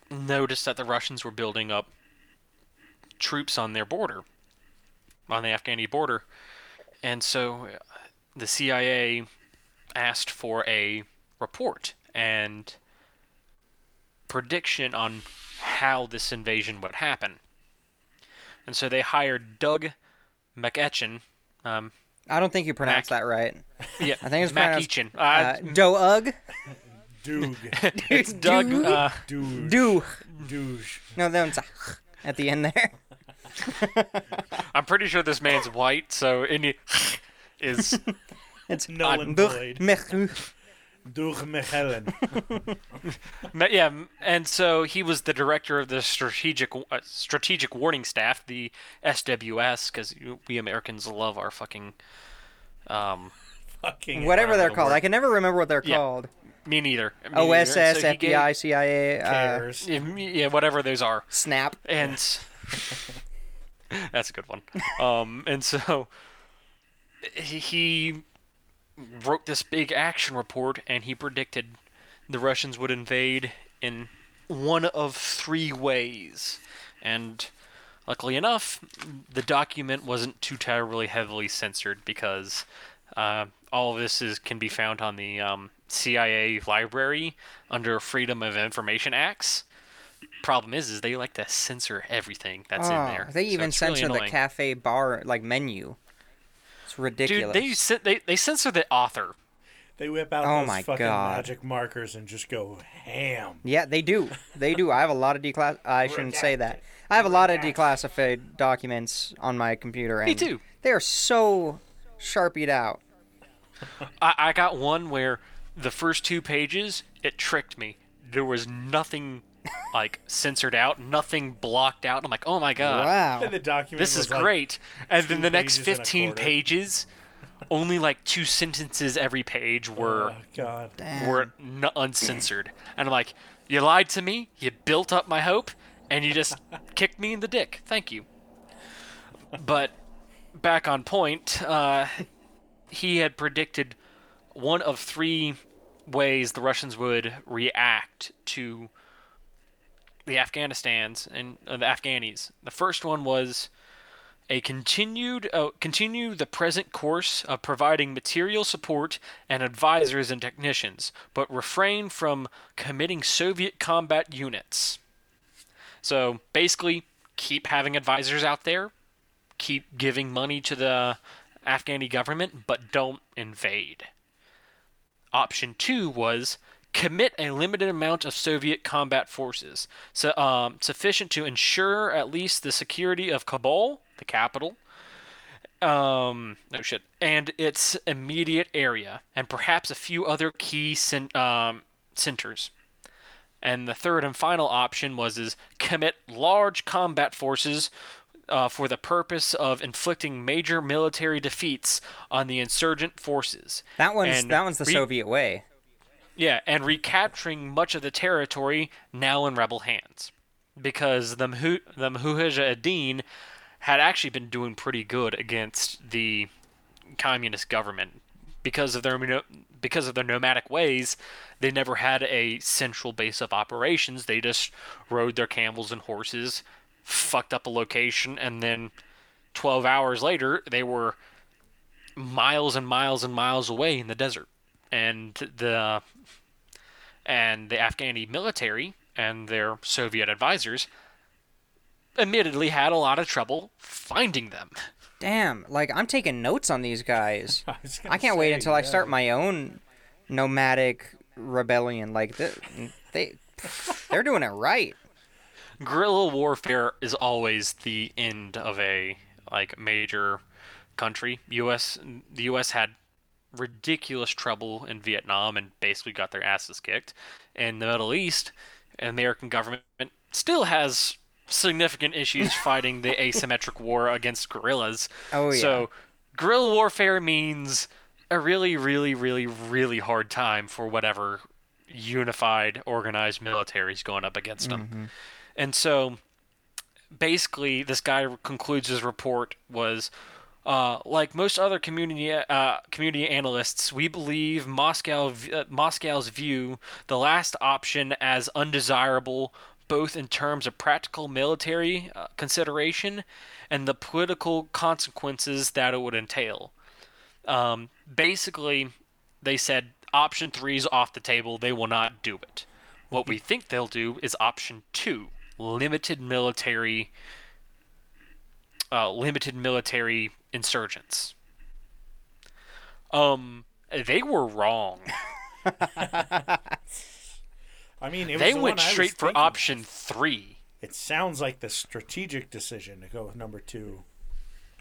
noticed that the Russians were building up troops on their border, on the Afghani border. And so the CIA asked for a report and prediction on how this invasion would happen. And so they hired Doug MacEachin. Um, I don't think you pronounced Mac- that right. yeah, I think it's pronounced MacEachin. uh, Uh, Doug. Doog. [LAUGHS] it's Doug. Doug? Uh, Douche. Do. Douche. No, that's a at the end there. [LAUGHS] I'm pretty sure this man's white, so any [LAUGHS] is [LAUGHS] It's Nolan Doug Boyd. Mech- Doug Mechelen. Ma- [LAUGHS] Yeah, and so he was the director of the strategic uh, strategic warning staff, the SWS, because we Americans love our fucking. Um, Fucking Whatever they're the called. word. I can never remember what they're Yeah. called. me neither. Me neither. OSS, so he gave- FBI, CIA, uh, yeah, yeah, whatever those are, Snap. and [LAUGHS] that's a good one. Um, and so he- wrote this big action report, and he predicted the Russians would invade in one of three ways. And luckily enough, the document wasn't too terribly heavily censored because uh, all of this is can be found on the um, CIA library under Freedom of Information Acts. Problem is, is they like to censor everything that's in Oh, there. They So even really censor the cafe bar like menu. It's ridiculous. Dude, they, they they censor the author. They whip out Oh those my fucking God. magic markers and just go ham. Yeah, they do. They do. I have a lot of declass. I shouldn't say that. I have a lot of declassified documents on my computer. And Me too. They are so sharpied out. I, I got one where the first two pages it tricked me. There was nothing like censored out, nothing blocked out. I'm like, oh my god, wow. And the document this is like, great. And then the next pages and a 15 pages, only like two sentences every page were Oh God. were n- uncensored. And I'm like, you lied to me. You built up my hope, and you just [LAUGHS] kicked me in the dick. Thank you. But back on point, uh, he had predicted one of three ways the Russians would react to the Afghanistan's and uh, the Afghanis. The first one was a continued uh, continue the present course of providing material support and advisors and technicians, but refrain from committing Soviet combat units. So basically, keep having advisors out there, keep giving money to the Afghani government, but don't invade. Option two was commit a limited amount of Soviet combat forces, so, um, sufficient to ensure at least the security of Kabul, the capital, um, no shit, and its immediate area, and perhaps a few other key um, centers. And the third and final option was is commit large combat forces uh, for the purpose of inflicting major military defeats on the insurgent forces. That one's and that one's the re- Soviet way. Yeah, and recapturing much of the territory now in rebel hands, because the Mhu- the Mujahideen had actually been doing pretty good against the communist government because of their because of their nomadic ways. They never had a central base of operations. They just rode their camels and horses, fucked up a location, and then 12 hours later they were miles and miles and miles away in the desert. And the and the Afghani military and their Soviet advisors admittedly had a lot of trouble finding them. Damn, like I'm taking notes on these guys. [LAUGHS] I, I can't wait say, until I start my own nomadic rebellion. Like th- they, [LAUGHS] they're doing it right. Guerrilla warfare is always the end of a like major country. US the US had ridiculous trouble in Vietnam and basically got their asses kicked. In the Middle East, the American government still has significant issues [LAUGHS] fighting the asymmetric war against guerrillas. Oh, yeah. So, guerrilla warfare means a really, really, really, really hard time for whatever unified, organized military is going up against them. Mm-hmm. And so, basically, this guy concludes his report was. Uh, like most other community uh, community analysts, we believe Moscow uh, Moscow's view the last option as undesirable, both in terms of practical military uh, consideration and the political consequences that it would entail. Um, basically, they said option three is off the table. They will not do it. What we think they'll do is option two, limited military, uh, limited military insurgents. Um, they were wrong. [LAUGHS] I mean, it was They the went one I was straight for thinking. option three. It sounds like the strategic decision to go with number two.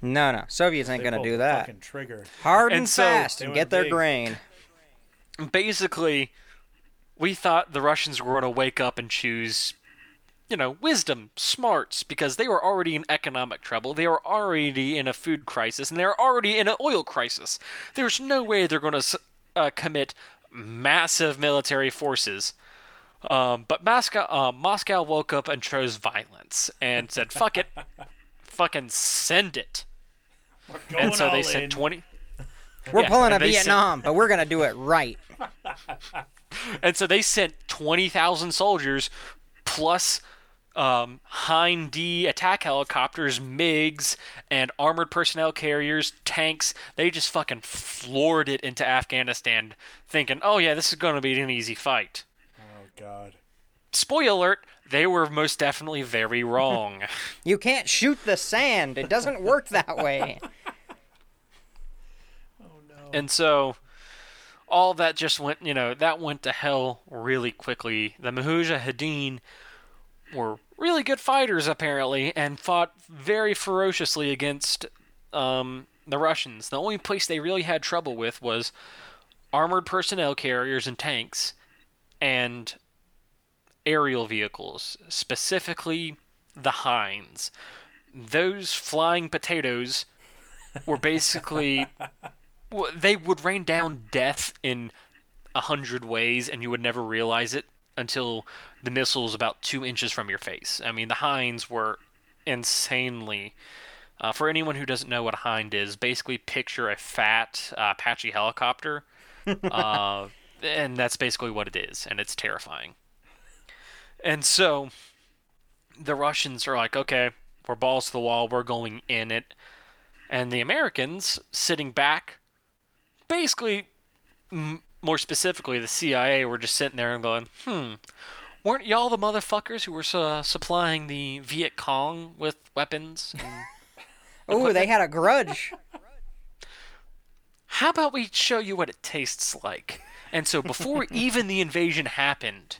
No, no. Soviets ain't gonna do that. Trigger. Hard and, And so- fast and get their big. grain. basically, we thought the Russians were going to wake up and choose, you know, wisdom, smarts, because they were already in economic trouble. They were already in a food crisis, and they're already in an oil crisis. There's no way they're going to uh, commit massive military forces. Um, but Moscow, uh, Moscow woke up and chose violence and said, "Fuck it, [LAUGHS] fucking send it." Going and so they all sent in. twenty. We're Yeah, pulling a and they sent- Vietnam, but we're gonna do it right. [LAUGHS] And so they sent 20,000 soldiers plus um, Hind D attack helicopters, MiGs, and armored personnel carriers, tanks. They just fucking floored it into Afghanistan, thinking, oh yeah, this is going to be an easy fight. Oh God. Spoiler alert, they were most definitely very wrong. [LAUGHS] You can't shoot the sand. It doesn't work that way. [LAUGHS] oh, no. And so all that just went, you know, that went to hell really quickly. The Mujahideen were really good fighters apparently and fought very ferociously against um, the Russians. The only place they really had trouble with was armored personnel carriers and tanks and aerial vehicles, specifically the Hinds. Those flying potatoes were basically [LAUGHS] they would rain down death in a hundred ways, and you would never realize it until the missile was about two inches from your face. I mean, the Hinds were insanely. Uh, for anyone who doesn't know what a Hind is, basically picture a fat uh, Apache helicopter, [LAUGHS] uh, and that's basically what it is, and it's terrifying. And so, the Russians are like, okay, we're balls to the wall, we're going in it. And the Americans sitting back, basically, m- more specifically, the CIA were just sitting there and going, hmm, weren't y'all the motherfuckers who were uh, supplying the Viet Cong with weapons? [LAUGHS] Oh, they had a grudge. [LAUGHS] how about we show you what it tastes like? And so before [LAUGHS] even the invasion happened,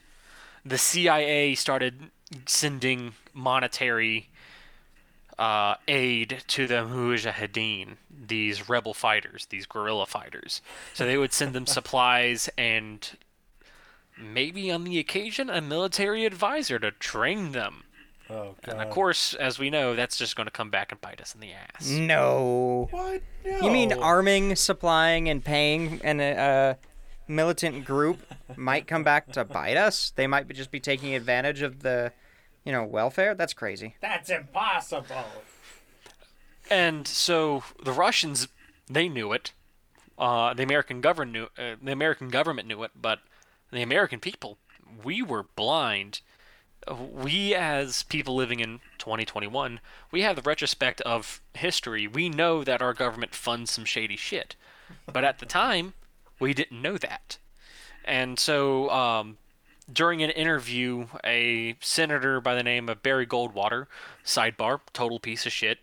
the CIA started sending monetary uh, aid to the Mujahideen, these rebel fighters, these guerrilla fighters. So they would send them [LAUGHS] supplies and maybe on the occasion a military advisor to train them. Oh God. And of course, as we know, that's just going to come back and bite us in the ass. No. What? No. You mean arming, supplying, and paying an uh, militant group might come back to bite us? They might just be taking advantage of the, you know, welfare. That's crazy. That's impossible. And so the Russians, they knew it. Uh, the American government knew. Uh, the American government knew it, but the American people, we were blind. We, as people living in 2021, we have the retrospect of history. We know that our government funds some shady shit, but at the time, we didn't know that. And so, um, during an interview, a senator by the name of Barry Goldwater, sidebar, total piece of shit.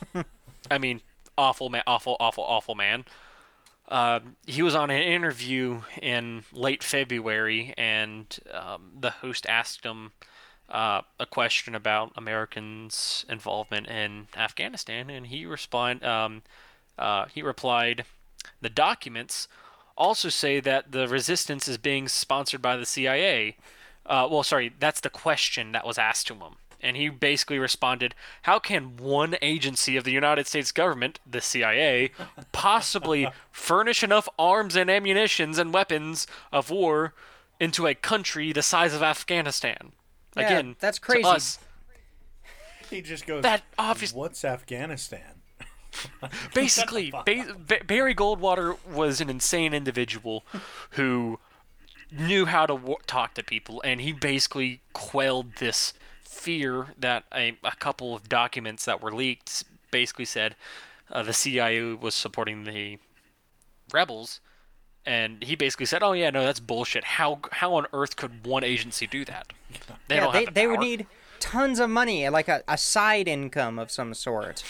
[LAUGHS] I mean, awful man, awful, awful, awful man. Uh, he was on an interview in late February, and um, the host asked him uh, a question about Americans' involvement in Afghanistan, and he respond, um, uh, he replied, "The documents also say that the resistance is being sponsored by the CIA." Uh, well, sorry, that's the question that was asked to him. and he basically responded, "How can one agency of the United States government, the CIA, possibly [LAUGHS] furnish enough arms and ammunitions and weapons of war into a country the size of Afghanistan?" Yeah, Again, that's to crazy. us, He just goes. that obvious What's Afghanistan? [LAUGHS] basically ba- Ba- Barry Goldwater was an insane individual who knew how to w- talk to people and he basically quelled this fear that a, a couple of documents that were leaked basically said uh, the CIA was supporting the rebels and he basically said oh yeah no that's bullshit. How how on earth could one agency do that? They yeah, don't they, have the they would need tons of money, like a, a side income of some sort,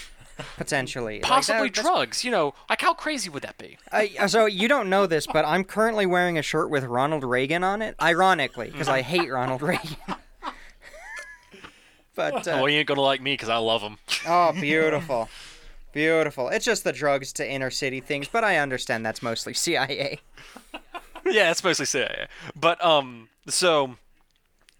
potentially. Like, that- possibly drugs you know like how crazy would that be Uh, so you don't know this, but I'm currently wearing a shirt with Ronald Reagan on it. Ironically, because I hate Ronald [LAUGHS] Reagan. [LAUGHS] but uh, well you ain't gonna like me because I love him [LAUGHS] oh, beautiful, beautiful. It's just the drugs to inner city things, but I understand that's mostly CIA. yeah, it's mostly CIA. But um, so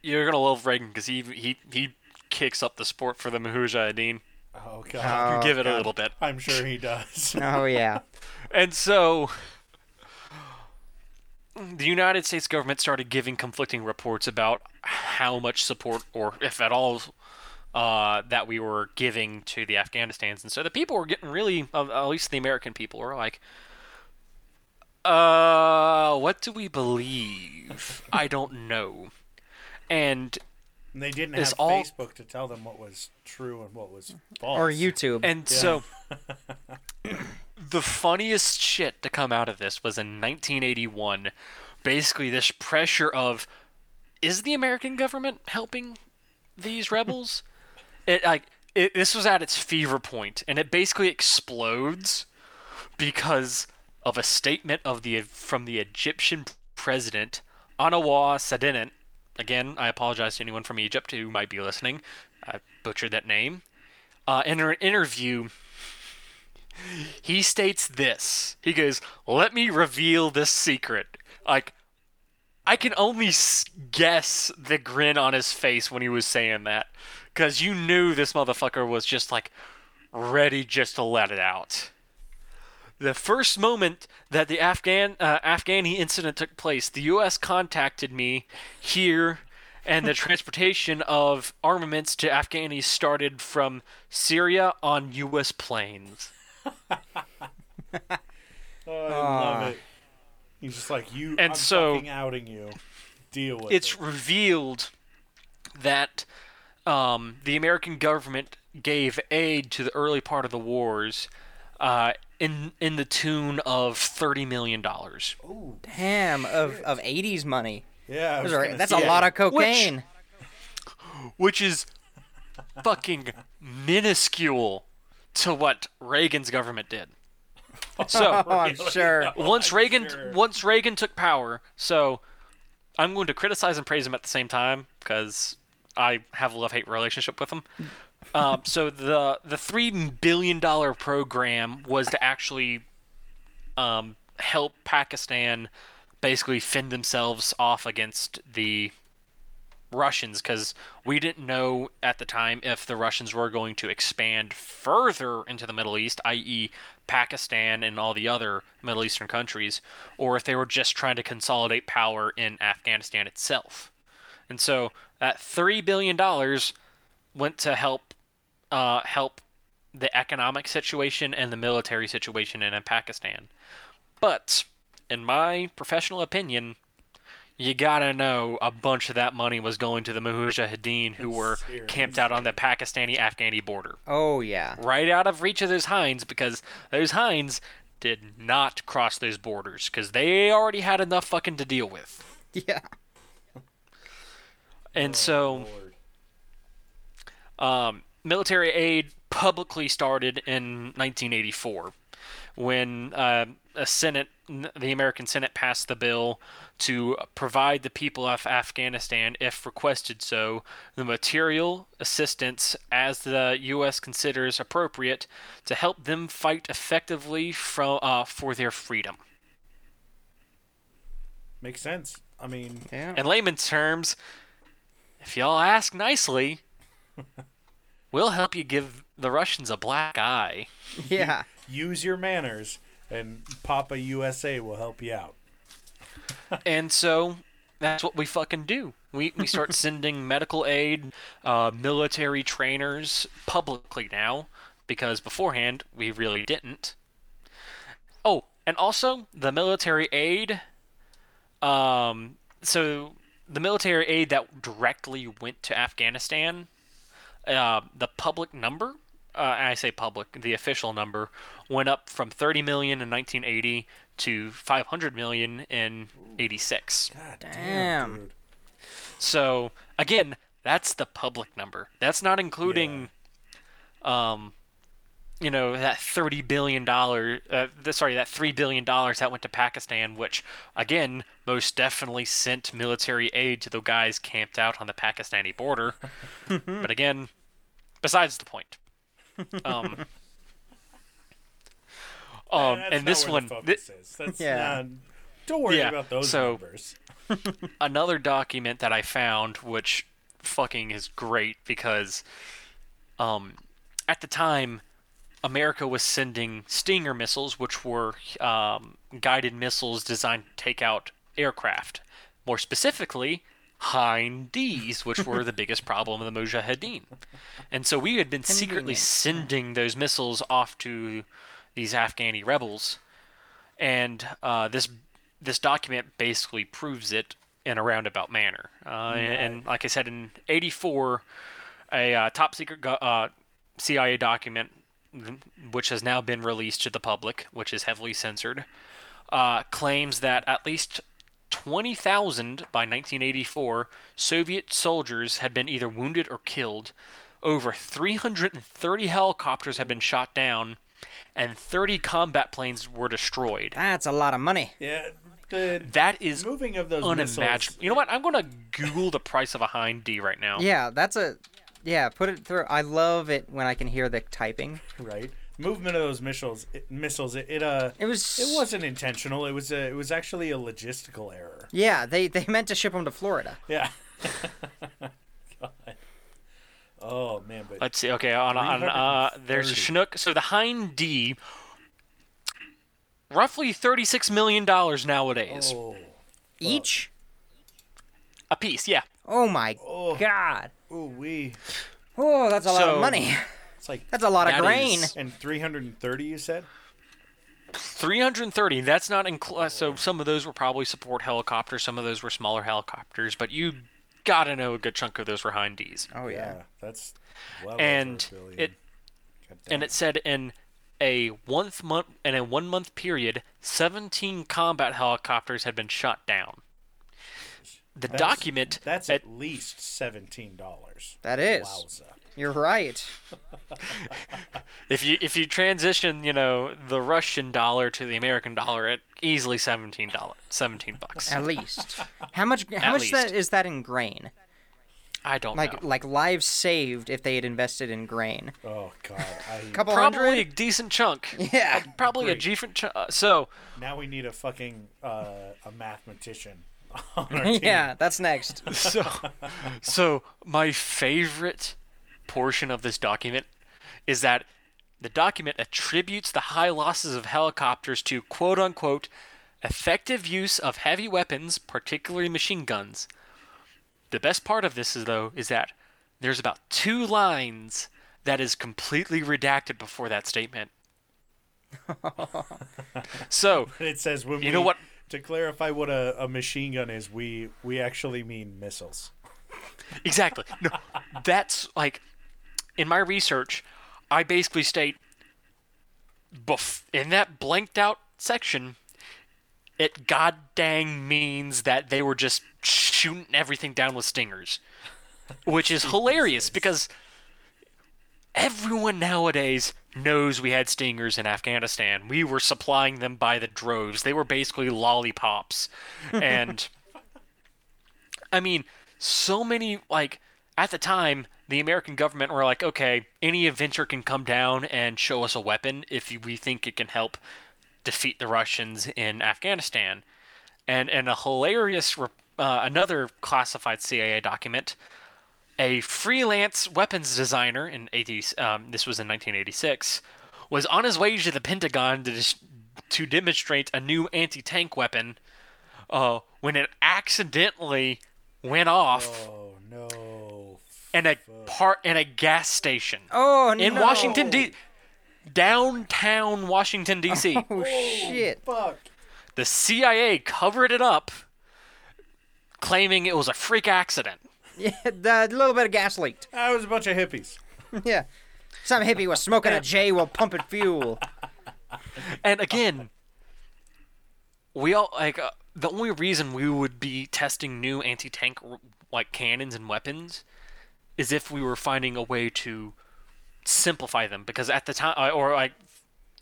you're gonna love Reagan because he he he kicks up the sport for the Mujahideen. Oh god. Oh, Give it a little bit, I'm sure he does. [LAUGHS] Oh yeah. and so the United States government started giving conflicting reports about how much support, or if at all. Uh, that we were giving to the Afghanistans, and so the people were getting really, uh, at least the American people, were like, "Uh, what do we believe? I don't know." And And they didn't have all- Facebook to tell them what was true and what was false. Or YouTube. And so, [LAUGHS] the funniest shit to come out of this was in 1981. Basically, this pressure of, is the American government helping these rebels? [LAUGHS] it like it, this was at its fever point, and it basically explodes because of a statement of the from the Egyptian president Anwar Sadat. Again, I apologize to anyone from Egypt who might be listening. I butchered that name. Uh, in an interview, he states this. He goes, "Let me reveal this secret." Like, I can only guess the grin on his face when he was saying that, because you knew this motherfucker was just like ready just to let it out. The first moment that the Afghan uh, Afghani incident took place, the U.S. contacted me here, and the [LAUGHS] transportation of armaments to Afghani started from Syria on U.S. planes. Oh, [LAUGHS] I Ah. love it. He's just like you. And I'm so- fucking outing you. Deal with it's it. revealed that um, the American government gave aid to the early part of the wars uh, in in the tune of thirty million dollars. Oh, Damn, of, of 80s money. Yeah, I was Those are- that's say- a lot of cocaine. which is fucking minuscule to what Reagan's government did. So [LAUGHS] Oh, I'm sure. [LAUGHS] once Reagan sure. once Reagan took power, so I'm going to criticize and praise him at the same time because I have a love hate relationship with him. Um, so the the three billion dollar program was to actually um, help Pakistan basically fend themselves off against the Russians because we didn't know at the time if the Russians were going to expand further into the Middle East, i.e., Pakistan and all the other Middle Eastern countries, or if they were just trying to consolidate power in Afghanistan itself. And so that three billion dollars went to help uh, help the economic situation and the military situation in Pakistan. But in my professional opinion, you gotta know a bunch of that money was going to the Mujahideen who were camped out on the Pakistani Afghani border. Oh, yeah. Right out of reach of those Hinds because those Hinds did not cross those borders because they already had enough fucking to deal with. [LAUGHS] Yeah. And so, um, military aid publicly started in 1984 when uh, a Senate, the American Senate, passed the bill to provide the people of Afghanistan, if requested so, the material assistance as the U.S. considers appropriate to help them fight effectively from uh, for their freedom. Makes sense. I mean, Yeah. In layman's terms, if y'all ask nicely, [LAUGHS] We'll help you give the Russians a black eye. Yeah. Use your manners, and Papa USA will help you out. [LAUGHS] and so that's what we fucking do. We we start [LAUGHS] sending medical aid, uh, military trainers publicly now because beforehand we really didn't. Oh, and also the military aid. Um, so the military aid that directly went to Afghanistan, uh, the public number. Uh, I say public, the official number went up from 30 million in 1980 to 500 million in 86. God Damn. dude. So again, that's the public number. That's not including, um, you know, that thirty billion dollar. Uh, sorry, that three billion dollars that went to Pakistan, which again most definitely sent military aid to the guys camped out on the Pakistani border. [LAUGHS] but again, besides the point. Um, [LAUGHS] um, That's and not this where one, the focus is. That's Yeah. not- don't worry Yeah, about those so- numbers. [LAUGHS] another document that I found, which fucking is great because, um, at the time, America was sending Stinger missiles, which were um, guided missiles designed to take out aircraft. More specifically, Hind D's, which were the [LAUGHS] biggest problem of the Mujahideen. And so we had been secretly sending those missiles off to these Afghani rebels and uh, this this document basically proves it in a roundabout manner. Uh, and, and like I said, in '84, a uh, top secret go- uh, CIA document, which has now been released to the public, which is heavily censored, uh, claims that at least 20,000 by 1984 Soviet soldiers had been either wounded or killed. Over 330 helicopters had been shot down, and 30 combat planes were destroyed. That's a lot of money. Yeah, the That is moving of those unimaginable. missiles. You know what? I'm gonna Google the price of a Hind D right now. Yeah, that's a. Yeah, put it through. I love it when I can hear the typing. right? Movement of those missiles, it, missiles. It, it uh, It was. it wasn't intentional. It was a, it was actually a logistical error. Yeah, they they meant to ship them to Florida. Yeah. [LAUGHS] God. Oh man, but Let's see. Okay, on, on uh, there's a Chinook. So the Hind D, roughly 36 million dollars nowadays oh, Each. a piece. Yeah. Oh my Oh. god. Oh we. Oh, that's a lot So- of money. It's like That's a lot of That grain. is- and 330. You said. 330. That's not inclu- uh, so some of those were probably support helicopters, some of those were smaller helicopters, but you gotta know a good chunk of those were Hind Oh yeah. Yeah, that's. Well And over a billion. it God and it said in a one month in a one month period, 17 combat helicopters had been shot down. The That's- document That's at- at least seventeen dollars. That is. Wowza. You're right. [LAUGHS] if you if you transition, you know, the Russian dollar to the American dollar at easily 17 dollar 17 bucks. At least. How much? How [LAUGHS] At much least. that is that in grain? I don't Like know. like lives saved if they had invested in grain. Oh God. I, [LAUGHS] Couple Probably a hundred. decent chunk. Yeah. Probably a Great. decent chunk. Uh, so, now we need a fucking uh, a mathematician on our team. [LAUGHS] [LAUGHS] yeah, that's next. [LAUGHS] so, so my favorite portion of this document is that the document attributes the high losses of helicopters to quote unquote effective use of heavy weapons, particularly machine guns. The best part of this is though is that there's about two lines that is completely redacted before that statement. so It says when You we, know what- To clarify what a, a machine gun is, we we actually mean missiles. Exactly. No, [LAUGHS] that's like in my research, I basically state bef- in that blanked out section, it god dang means that they were just shooting everything down with stingers, which is [LAUGHS] hilarious because everyone nowadays knows we had stingers in Afghanistan. We were supplying them by the droves. They were basically lollipops, [LAUGHS] and. I mean, so many like at the time the American government were like, okay, any adventure can come down and show us a weapon if we think it can help defeat the Russians in Afghanistan. And and a hilarious uh, another classified CIA document a freelance weapons designer in 80, um, this was in 1986, was on his way to the Pentagon to, dis- to demonstrate a new anti-tank weapon uh, when it accidentally went off Oh no. in a part in a gas station Oh in no. Washington D. Downtown Washington D.C. [LAUGHS] Oh shit. Fuck. the CIA covered it up, claiming it was a freak accident. [LAUGHS] Yeah, the little bit of gas leaked. That was a bunch of hippies. [LAUGHS] Yeah. Some hippie was smoking a J while pumping fuel. [LAUGHS] And again, we all like uh, the only reason we would be testing new anti-tank like cannons and weapons is if we were finding a way to simplify them because at the time or like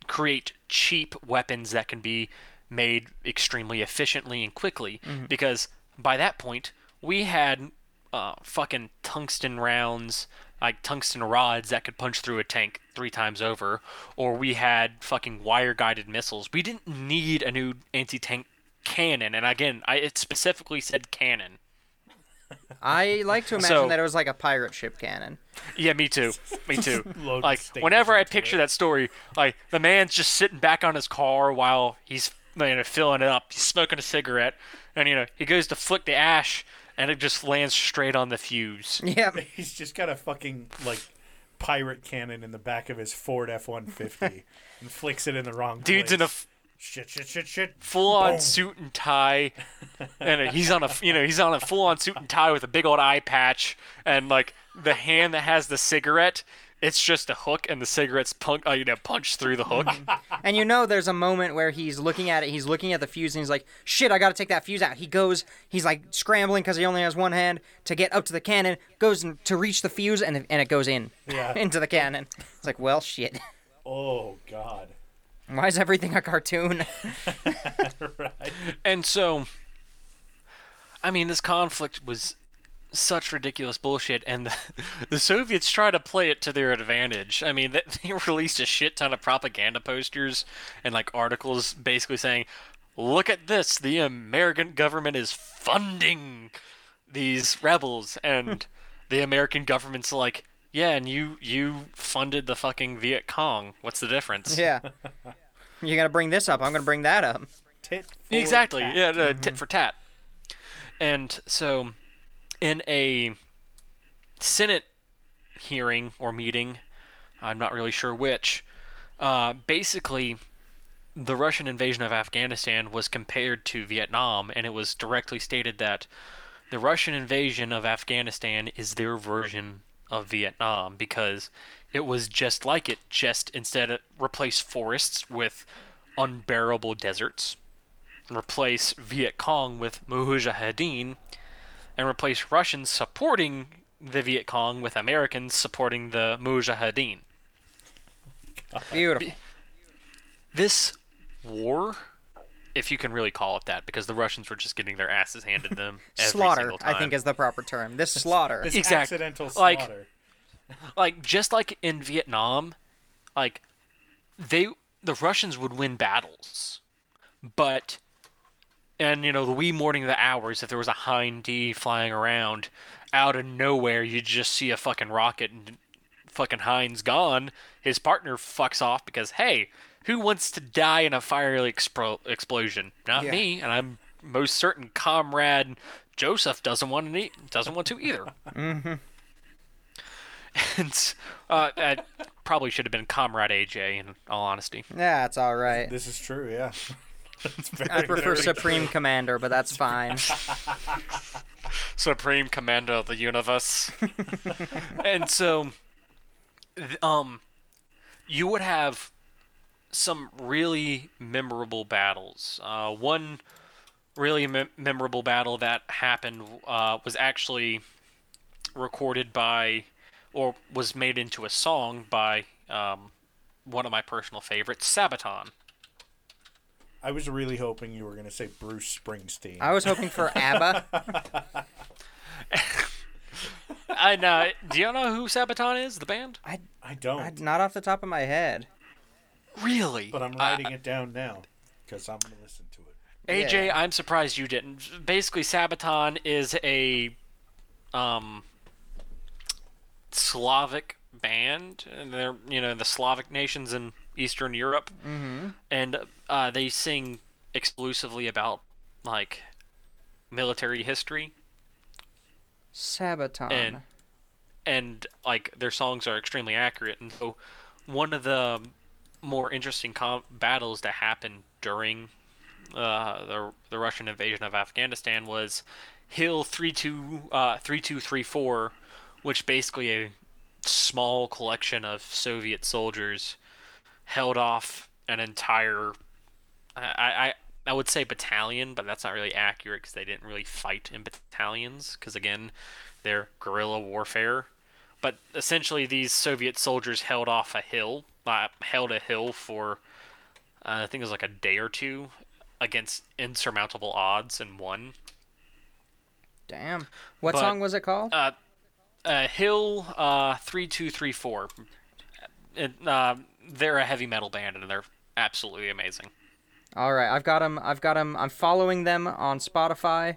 create cheap weapons that can be made extremely efficiently and quickly because by that point we had uh, fucking tungsten rounds like tungsten rods that could punch through a tank three times over or we had fucking wire guided missiles we didn't need a new anti-tank cannon and again I, it specifically said cannon [LAUGHS] I like to imagine So- that it was like a pirate ship cannon. Yeah, me too. Me too. [LAUGHS] Like whenever I picture it. that story, like the man's just sitting back on his car while he's you know filling it up. He's smoking a cigarette, and you know he goes to flick the ash, and it just lands straight on the fuse. [LAUGHS] Yeah. [LAUGHS] He's just got a fucking like pirate cannon in the back of his Ford F one fifty [LAUGHS] and flicks it in the wrong Dude's place. in a f- shit shit shit shit. full-on suit and tie, and he's on a you know he's on a full-on suit and tie with a big old eye patch, and like the hand that has the cigarette. It's just a hook, and the cigarette's punk, uh, you know, punched through the hook. [LAUGHS] And you know, there's a moment where he's looking at it. He's looking at the fuse, and he's like, "Shit, I gotta take that fuse out." He goes, he's like scrambling because he only has one hand to get up to the cannon. Goes to reach the fuse, and and it goes in Yeah. [LAUGHS] into the cannon. It's like, well, shit. Oh god. Why is everything a cartoon? [LAUGHS] right. And so, I mean, this conflict was such ridiculous bullshit, and the, [LAUGHS] the Soviets try to play it to their advantage. I mean, they, [LAUGHS] they released a shit ton of propaganda posters and like articles basically saying, "Look at this! The American government is funding these rebels," and hmm. the American government's like. Yeah, and you you funded the fucking Viet Cong. What's the difference? yeah. [LAUGHS] You're gonna bring this up. I'm gonna bring that up. Tit for Exactly. tat. Yeah, no, tit mm-hmm. for tat. And so, in a Senate hearing or meeting, I'm not really sure which, uh, basically, the Russian invasion of Afghanistan was compared to Vietnam, and it was directly stated that the Russian invasion of Afghanistan is their version of Vietnam because it was just like it, just instead replace forests with unbearable deserts replace Viet Cong with Mujahideen, and replace Russians supporting the Viet Cong with Americans supporting the Mujahideen. Beautiful. This war, if you can really call it that, because the Russians were just getting their asses handed them [LAUGHS] every Slaughter, single I think, is the proper term. This [LAUGHS] slaughter. This Exact- accidental like- slaughter. like just like in Vietnam, like they the Russians would win battles, but and you know the wee morning of the hours, if there was a Hind D flying around, out of nowhere you'd just see a fucking rocket and fucking Hind's gone. His partner fucks off because hey, who wants to die in a fiery expro- explosion? Not Yeah. me, and I'm most certain comrade Joseph doesn't want to ne- doesn't want to either. [LAUGHS] [LAUGHS] and uh, that probably should have been Comrade AJ. In all honesty, Yeah, it's all right. This is true, yeah. [LAUGHS] I prefer Supreme Commander, but that's fine. [LAUGHS] Supreme Commander of the Universe. [LAUGHS] and so, um, you would have some really memorable battles. Uh, one really mem- memorable battle that happened uh, was actually recorded by, or was made into a song by um, one of my personal favorites, Sabaton. I was really hoping you were going to say Bruce Springsteen. I was hoping for ABBA. [LAUGHS] I know. Do you know who Sabaton is? The band? I, I don't, I not off the top of my head. Really? but I'm I- writing it down now because I'm going to listen to it. AJ, Yeah. I'm surprised you didn't. Basically, Sabaton is a um Slavic band, and they're you know the Slavic nations in Eastern Europe, mm-hmm. and uh, they sing exclusively about like military history Sabaton. and and like their songs are extremely accurate and so one of the more interesting com- battles that happened during uh, the the Russian invasion of Afghanistan was Hill 32 uh 3234 which basically a small collection of Soviet soldiers held off an entire I, I I would say battalion, but that's not really accurate because they didn't really fight in battalions because again, they're guerrilla warfare. But essentially, these Soviet soldiers held off a hill, uh, held a hill for uh, I think it was like a day or two against insurmountable odds and won. Damn. What But- song was it called? Uh, uh, Hill uh, three two three four. It, uh, they're a heavy metal band and they're absolutely amazing. All right, I've got them. I've got them. I'm following them on Spotify,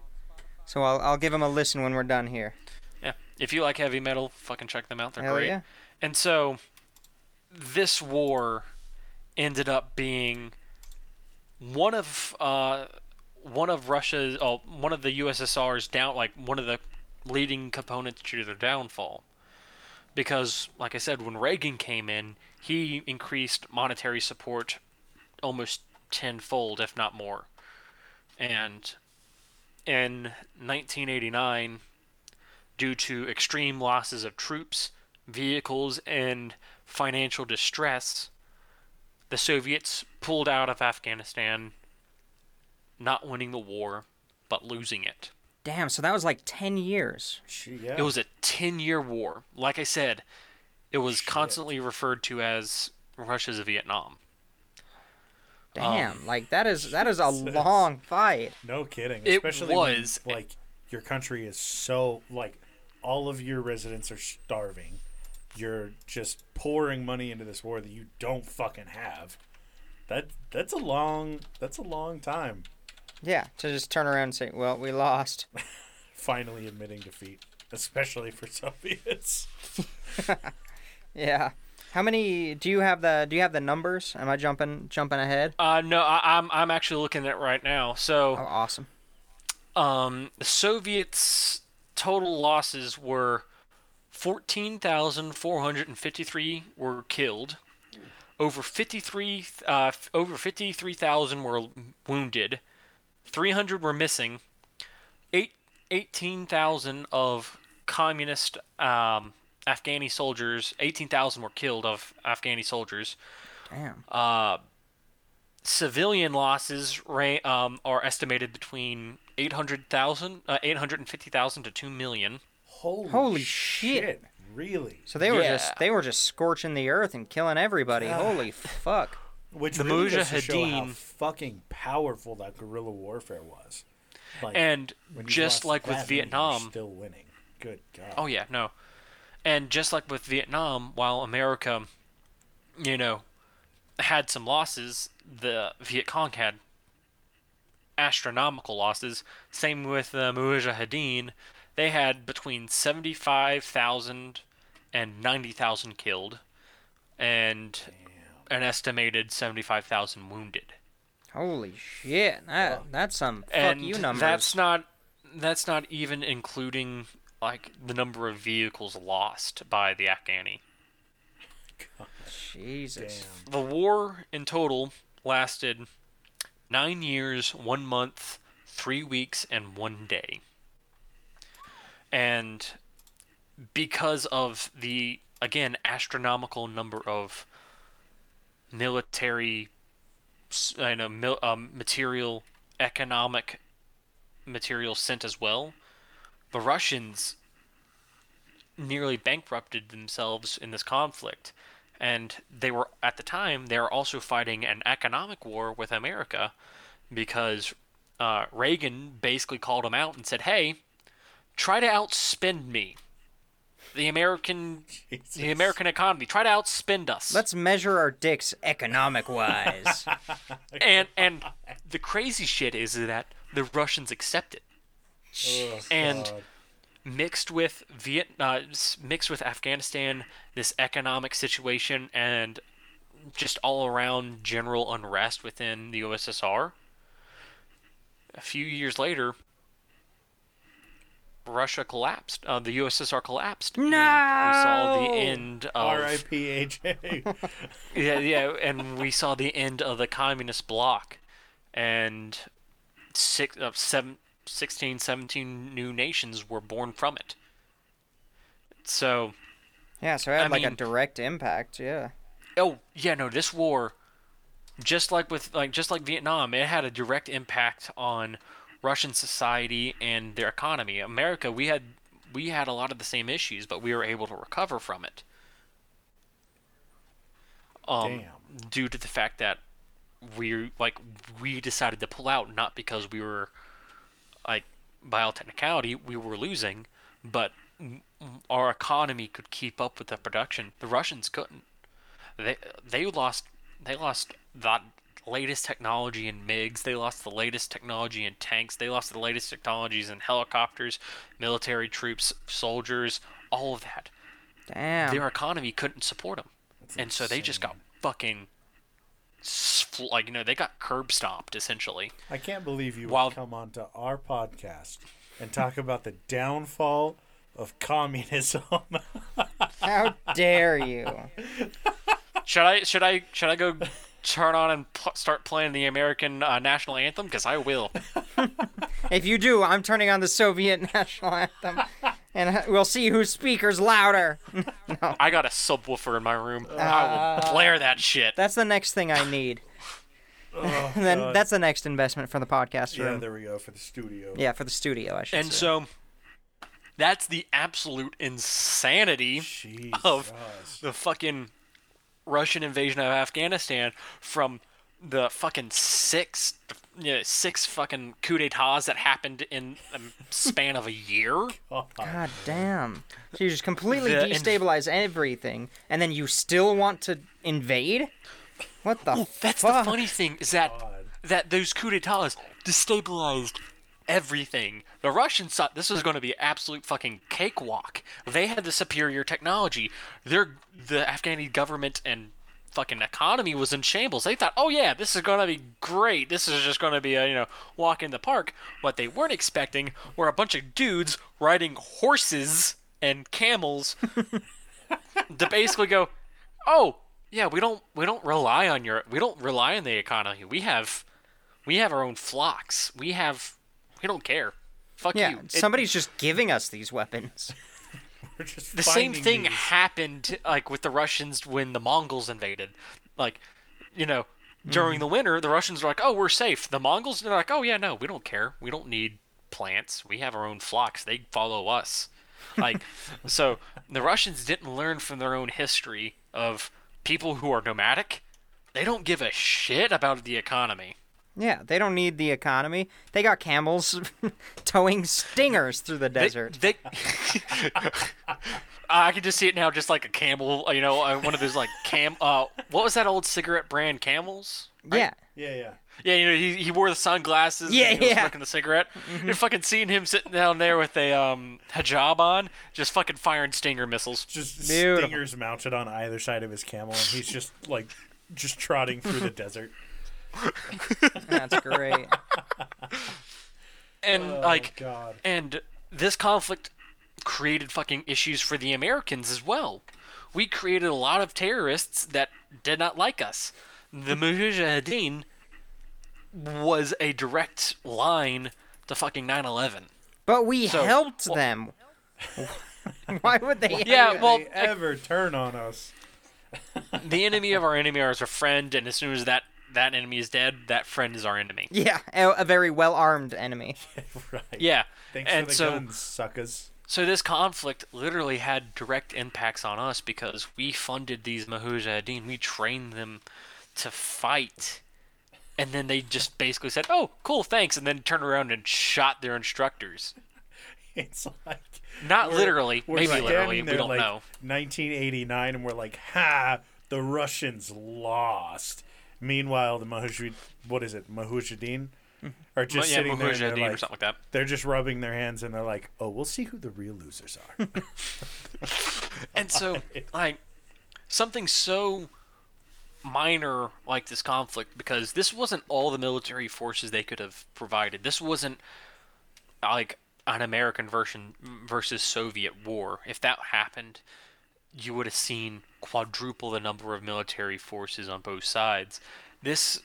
so I'll I'll give them a listen when we're done here. Yeah, if you like heavy metal, fucking check them out. They're Hell great. yeah. And so, this war ended up being one of uh, one of Russia's, oh, one of the USSR's down, like one of the leading components to their downfall. Because, like I said, when Reagan came in, he increased monetary support almost tenfold, if not more. And in 1989, due to extreme losses of troops, vehicles, and financial distress, the Soviets pulled out of Afghanistan, not winning the war, but losing it. Damn. So that was like ten years. Yeah. It was a 10 year war. Like I said, it was constantly referred to as Russia's Vietnam. Damn. Um, like that is that is a [LAUGHS] long fight. no kidding. It Especially was. when, like your country is so like all of your residents are starving. You're just pouring money into this war that you don't fucking have. That that's a long that's a long time. Yeah. To just turn around and say, "Well, we lost." [LAUGHS] Finally admitting defeat, especially for Soviets. [LAUGHS] Yeah. How many do you have the do you have the numbers? Am I jumping jumping ahead? Uh, no, I, I'm, I'm actually looking at it right now. So, Oh, awesome. um, the Soviets' total losses were 14,453 were killed. Over 53, uh, over 53,000 were wounded. 300 were missing. Eight, 18,000 of communist um, Afghani soldiers, 18,000 were killed of Afghani soldiers. Damn. Uh, civilian losses ra- um, are estimated between 800,000, uh, 850,000 to 2 million. Holy, Holy shit. Really? So they were Yeah. just they were just scorching the earth and killing everybody. Holy fuck. Which The really show how Mujahideen- fucking powerful that guerrilla warfare was. Like, And just like with Vietnam, still winning. Good God. Oh yeah, no. And just like with Vietnam, while America, you know, had some losses, the Viet Cong had astronomical losses. Same with the Mujahideen, they had between seventy-five thousand and ninety thousand killed, and an estimated seventy-five thousand wounded. Holy shit. That that's some fuck and you numbers. that's not that's not even including like the number of vehicles lost by the Afghani. God, Jesus. Damn. The war in total lasted nine years, one month, three weeks, and one day. And because of the, again, astronomical number of military, you know, mil, um, material, economic material sent as well, the Russians nearly bankrupted themselves in this conflict and they were at the time they were also fighting an economic war with America because uh, Reagan basically called them out and said, "Hey, try to outspend me, the American, the American economy. Try to outspend us." Let's measure our dicks economic wise. [LAUGHS] and and the crazy shit is that the Russians accept it, Oh, and God. mixed with Vietnam, uh, mixed with Afghanistan, this economic situation and just all around general unrest within the USSR. A few years later, Russia collapsed. Uh, the USSR collapsed. and We saw the No! end of R.I.P. AJ. [LAUGHS] yeah, yeah, and we saw the end of the communist bloc, and six, uh, seven, 16, 17 new nations were born from it. So, Yeah, so it had I like a direct impact. Yeah. oh yeah, no, this war, just like with like just like Vietnam, it had a direct impact on Russian society and their economy. America, we had we had a lot of the same issues, but we were able to recover from it. Um, Damn. due to the fact that we like we decided to pull out not because we were like by all technicality we were losing, but our economy could keep up with the production. The Russians couldn't. They they lost they lost the latest technology in MiGs. They lost the latest technology in tanks. They lost the latest technologies in helicopters, military troops, soldiers, all of that. Damn. Their economy couldn't support them, and so they just got fucking s- like you know they got curb stomped essentially. I can't believe you While- would come onto our podcast and talk about the downfall of communism. How dare you? [LAUGHS] Should I should I should I go turn on and pl- start playing the American uh, national anthem? Because I will. [LAUGHS] If you do, I'm turning on the Soviet [LAUGHS] national anthem, and uh, we'll see whose speaker's louder. [LAUGHS] I got a subwoofer in my room. I will blare that shit. That's the next thing I need. and then God. that's the next investment for the podcast room. yeah, there we go for the studio. Yeah, for the studio, I should say. And say. so that's the absolute insanity Jesus. of the fucking Russian invasion of Afghanistan from the fucking six you know, six fucking coup d'etats that happened in a span of a year. [LAUGHS] God damn. So you just completely The- and- destabilize everything, and then you still want to invade? What the That's fuck? the funny thing is that God. that those coup d'etats destabilized everything. The Russians thought this was going to be absolute fucking cakewalk. They had the superior technology. Their the Afghani government and fucking economy was in shambles. They thought, "Oh yeah, this is going to be great. This is just going to be a, you know, walk in the park." What they weren't expecting were a bunch of dudes riding horses and camels [LAUGHS] to basically go, "Oh, yeah, we don't we don't rely on your we don't rely on the economy. We have we have our own flocks. We have we don't care. Fuck Yeah, you." It- somebody's just giving us these weapons. [LAUGHS] We're just the same thing these. happened like with the Russians when the Mongols invaded. Like, you know, during mm. the winter, the Russians are like, "Oh, we're safe." The Mongols they're like, "Oh yeah, no, we don't care. We don't need plants. We have our own flocks. They follow us." Like, [LAUGHS] so the Russians didn't learn from their own history of people who are nomadic. They don't give a shit about the economy. Yeah, they don't need the economy. They got camels [LAUGHS] towing stingers through the desert. They, [LAUGHS] I can just see it now, just like a Camel. You know, uh, one of those like Cam. Uh, what was that old cigarette brand? Camels. yeah. Yeah, yeah. Yeah, you know, he, he wore the sunglasses. Yeah, and he was yeah. smoking the cigarette. You're fucking seeing him sitting down there with a um hijab on, just fucking firing stinger missiles. Just Beautiful. stingers mounted on either side of his camel, and he's just like just trotting through the [LAUGHS] desert. [LAUGHS] That's great. And Oh like, God. and this conflict created fucking issues for the Americans as well. We created a lot of terrorists that did not like us. The Mujahideen was a direct line to fucking 9/11. But we So- helped them. [LAUGHS] Why would they? Yeah, well, they ever turn on us? the enemy of our enemy is our friend, and as soon as that that enemy is dead, that friend is our enemy. [LAUGHS] Yeah, a, a very well armed enemy. [LAUGHS] right. Yeah, Thanks and for the so guns, suckers. so this conflict literally had direct impacts on us because we funded these Mujahideen, we trained them to fight, and then they just basically said, "Oh, cool, thanks," and then turned around and shot their instructors. [LAUGHS] It's like Not we're- literally, we're maybe literally. We don't like know. 1989, and we're like, "Ha! The Russians lost." Meanwhile, the Mujahid, what is it, Mujahideen? Mm-hmm. are just yeah, sitting there and they're or like, something like that. they're just rubbing their hands and they're like, oh, we'll see who the real losers are. [LAUGHS] And so, like, something so minor like this conflict, because this wasn't all the military forces they could have provided. This wasn't like an American version versus Soviet war. If that happened, you would have seen quadruple the number of military forces on both sides. This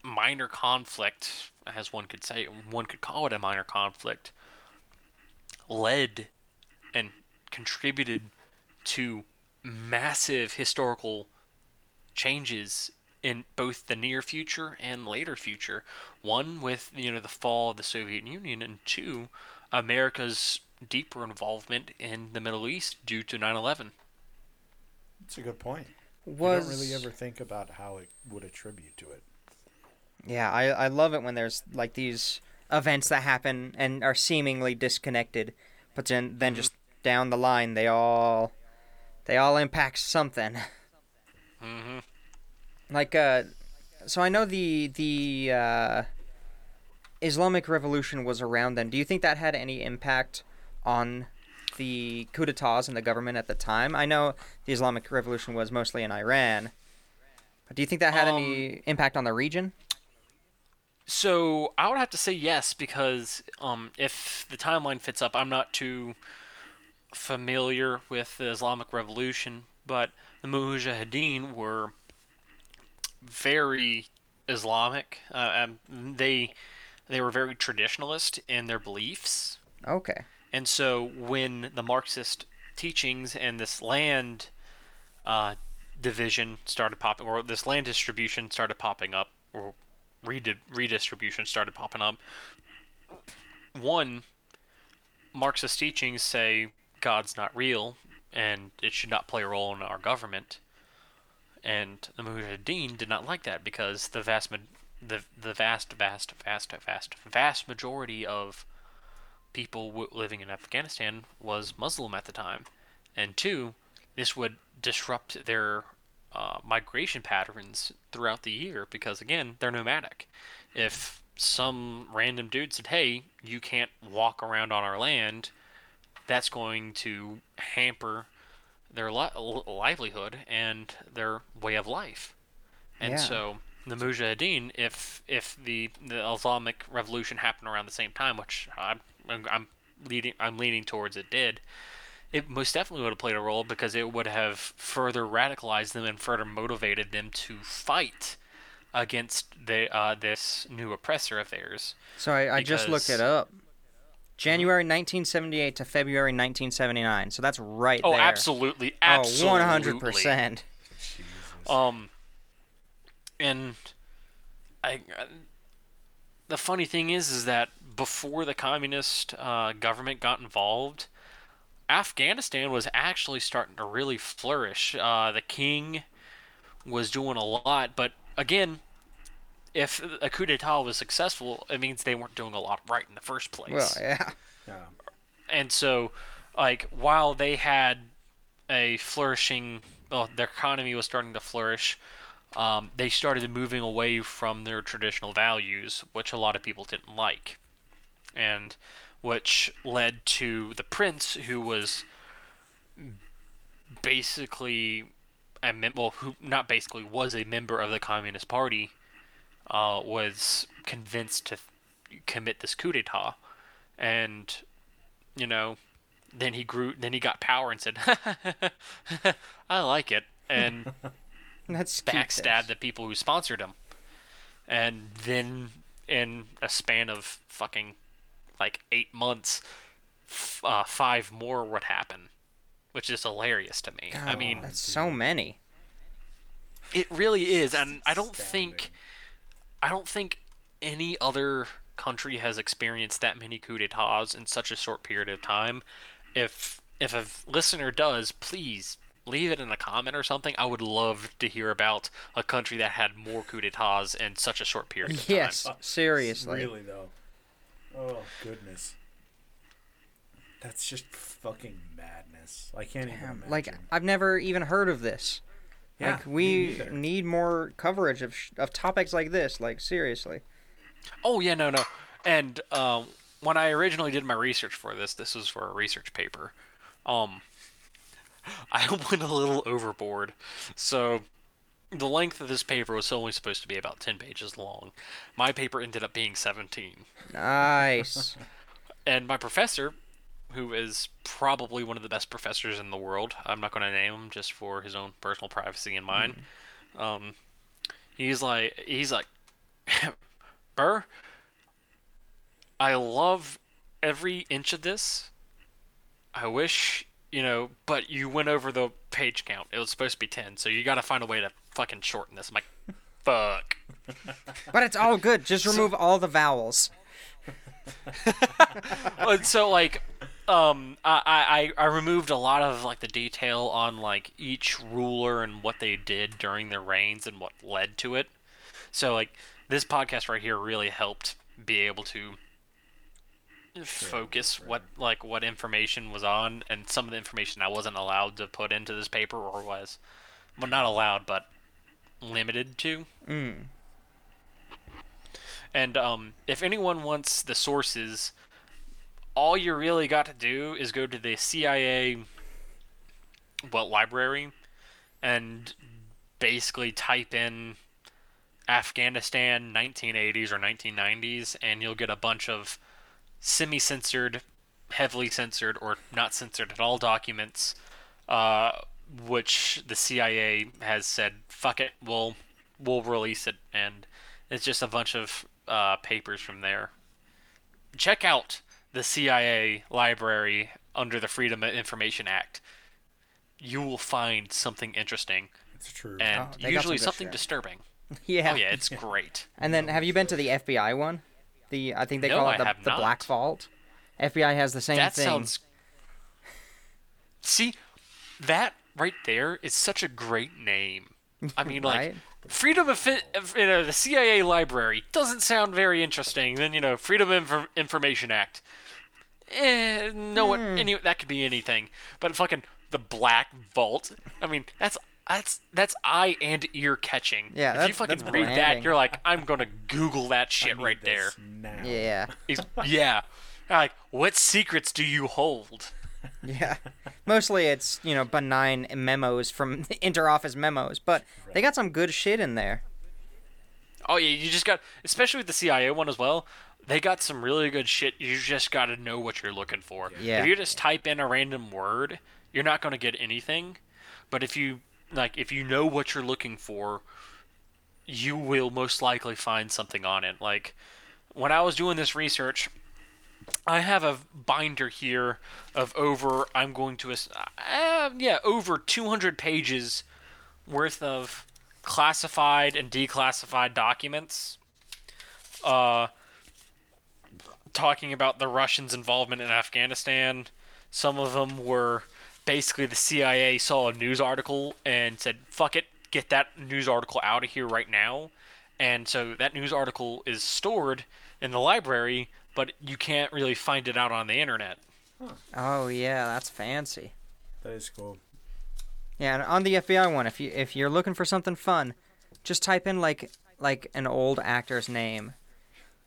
minor conflict, as one could say, one could call it a minor conflict, led and contributed to massive historical changes in both the near future and later future. One with you know the fall of the Soviet Union, and two, America's deeper involvement in the Middle East due to 9/11. That's a good point. Was You don't really ever think about how it would attribute to it. Yeah, I I love it when there's like these events that happen and are seemingly disconnected, but then then just down the line they all they all impact something. Mm-hmm. Like uh so I know the the uh Islamic Revolution was around then. Do you think that had any impact on the coup d'etats in the government at the time? I know the Islamic Revolution was mostly in Iran. But do you think that had any impact on the region? So I would have to say yes because um, if the timeline fits up, I'm not too familiar with the Islamic Revolution, but the Mujahideen were very Islamic. Uh, um, they they were very traditionalist in their beliefs, Okay. And so when the Marxist teachings and this land uh, division started popping, or this land distribution started popping up, or redi- redistribution started popping up, one, Marxist teachings say God's not real and it should not play a role in our government. And the Mujahideen did not like that because the vast, the the vast, vast, vast, vast, vast majority of people w- living in Afghanistan was Muslim at the time, and two, this would disrupt their uh, migration patterns throughout the year because again they're nomadic. If some random dude said, "Hey, you can't walk around on our land," that's going to hamper their li- livelihood and their way of life. And Yeah. so the Mujahideen, if if the the Islamic Revolution happened around the same time, which I'm I'm leading I'm leaning towards it did, it most definitely would have played a role because it would have further radicalized them and further motivated them to fight against the uh, this new oppressor of theirs. So I, I just looked it up. January 1978 to February 1979. So that's right Oh, there. absolutely, Oh, absolutely. 100%. Um, and I, uh, the funny thing is, is that before the communist uh, government got involved, Afghanistan was actually starting to really flourish. Uh, the king was doing a lot, but again, if a coup d'état was successful, it means they weren't doing a lot right in the first place Well, yeah. Yeah. and so like while they had a flourishing well their economy was starting to flourish um, they started moving away from their traditional values which a lot of people didn't like and which led to the prince who was basically a mem- well who not basically was a member of the communist party uh, was convinced to commit this coup d'etat and you know, then he grew, then he got power and said, [LAUGHS] "I like it," and [LAUGHS] That's backstabbed the people who sponsored him. And then, in a span of fucking like eight months, f- uh, five more would happen, which is hilarious to me. I God, mean, that's so many. it really is, and I don't think, I don't think any other country has experienced that many coup d'états in such a short period of time. If if a listener does, please leave it in a comment or something. I would love to hear about a country that had more coup d'états in such a short period of Yes, time. seriously. Really though. Oh goodness. That's just fucking madness. I can't even Damn, imagine. like I've never even heard of this. Yeah, like we need more coverage of sh- of topics like this. Like seriously. Oh yeah, no, no. And um, when I originally did my research for this, this was for a research paper. Um, [LAUGHS] I went a little overboard. So the length of this paper was only supposed to be about 10 pages long. My paper ended up being 17. Nice. [LAUGHS] And my professor, who is probably one of the best professors in the world, I'm not going to name him just for his own personal privacy and mine. Um, he's like, he's like, [LAUGHS] Burr, I love every inch of this. I wish, you know, but you went over the page count. It was supposed to be 10, so you got to find a way to fucking shorten this. I'm like, fuck. [LAUGHS] but it's all good. Just remove all the vowels. [LAUGHS] So like um I, I i removed a lot of like the detail on like each ruler and what they did during their reigns and what led to it so like this podcast right here really helped be able to focus what like what information was on and some of the information i wasn't allowed to put into this paper or was well not allowed but limited to Mm. and um, if anyone wants the sources, all you really got to do is go to the CIA, well, library, and basically type in Afghanistan 1980s or 1990s, and you'll get a bunch of semi-censored, heavily censored, or not censored at all documents, uh, which the CIA has said, "Fuck it, we'll we'll release it," and it's just a bunch of uh, papers from there. Check out the CIA library under the Freedom of Information Act. You will find something interesting It's true. and Oh, usually some something shit. disturbing. [LAUGHS] Yeah. Oh yeah, it's great. [LAUGHS] And then, have you been to the FBI one? The I think they No, call it the, the Black. Vault. FBI has the same that thing. sounds. [LAUGHS] See, that right there is such a great name. I mean, [LAUGHS] like Right? Freedom of, Fi- you know, the CIA library doesn't sound very interesting. Then you know, Freedom of Information Act. Eh, no one, Hmm. any that could be anything. But fucking the Black Vault. I mean, that's that's that's eye and ear catching. Yeah, if you fucking that's read branding. that, you're like, I'm gonna Google that I shit need right there. Now. Yeah. He's, yeah. Like, what secrets do you hold? Yeah. Mostly it's, you know, benign memos from [LAUGHS] interoffice memos, but they got some good shit in there. Oh yeah, you just got, especially with the CIA one as well. They got some really good shit. You just got to know what you're looking for. Yeah. If you just type in a random word, you're not going to get anything. But if you like, if you know what you're looking for, you will most likely find something on it. Like when I was doing this research, I have a binder here of over. I'm going to, uh, yeah, over 200 pages worth of classified and declassified documents. Uh, talking about the Russians' involvement in Afghanistan. Some of them were basically the CIA saw a news article and said, "Fuck it, get that news article out of here right now." And so that news article is stored in the library, but you can't really find it out on the internet. Oh yeah, that's fancy. That is cool. Yeah, and on the FBI one, if you if you're looking for something fun, just type in like like an old actor's name,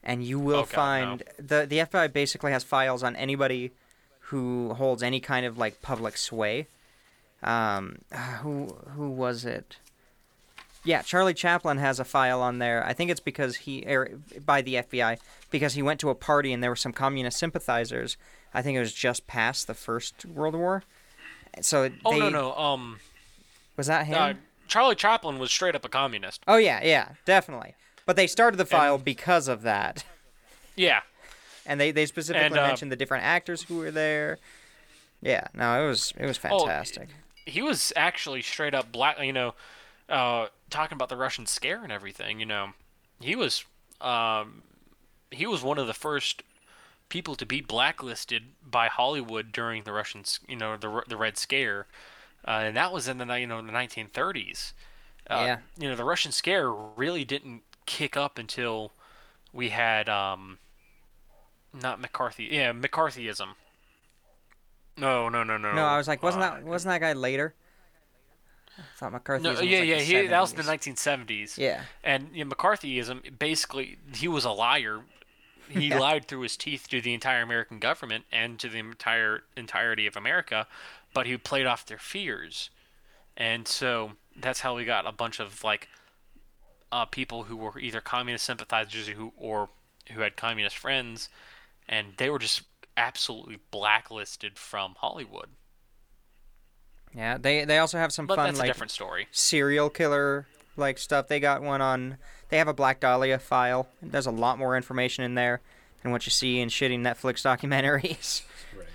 and you will Oh, God, find the the FBI basically has files on anybody who holds any kind of like public sway. Um, who who was it? Yeah, Charlie Chaplin has a file on there. I think it's because he er, by the FBI because he went to a party and there were some communist sympathizers. I think it was just past the First World War. So Oh they, no no um was that him? uh, Charlie Chaplin was straight up a communist. Oh yeah, yeah, definitely. But they started the file because of that, Yeah. and they they specifically And, uh, mentioned the different actors who were there. Yeah, no, it was it was Oh, fantastic. he was actually straight up black you know uh, talking about the russian scare and everything you know he was um, he was one of the first people to be blacklisted by hollywood during the russian you know the, the red scare uh, and that was in the you know the 1930s uh, Yeah. you know the russian scare really didn't kick up until we had um not mccarthy yeah mccarthyism no no no no no, I was like, wasn't uh, that wasn't that guy later? I thought McCarthyism No, was yeah, like yeah, the he, that was the 1970s. Yeah. And you know, McCarthyism, basically, he was a liar. He [LAUGHS] Yeah. lied through his teeth to the entire American government and to the entire entirety of America, but he played off their fears, and so that's how we got a bunch of like uh, people who were either communist sympathizers who or who had communist friends, and they were just absolutely blacklisted from Hollywood. Yeah, they they also have some But fun that's a like different story. serial killer like stuff. They got one on. They have a Black Dahlia file. There's a lot more information in there than what you see in shitty Netflix [LAUGHS] documentaries. Right.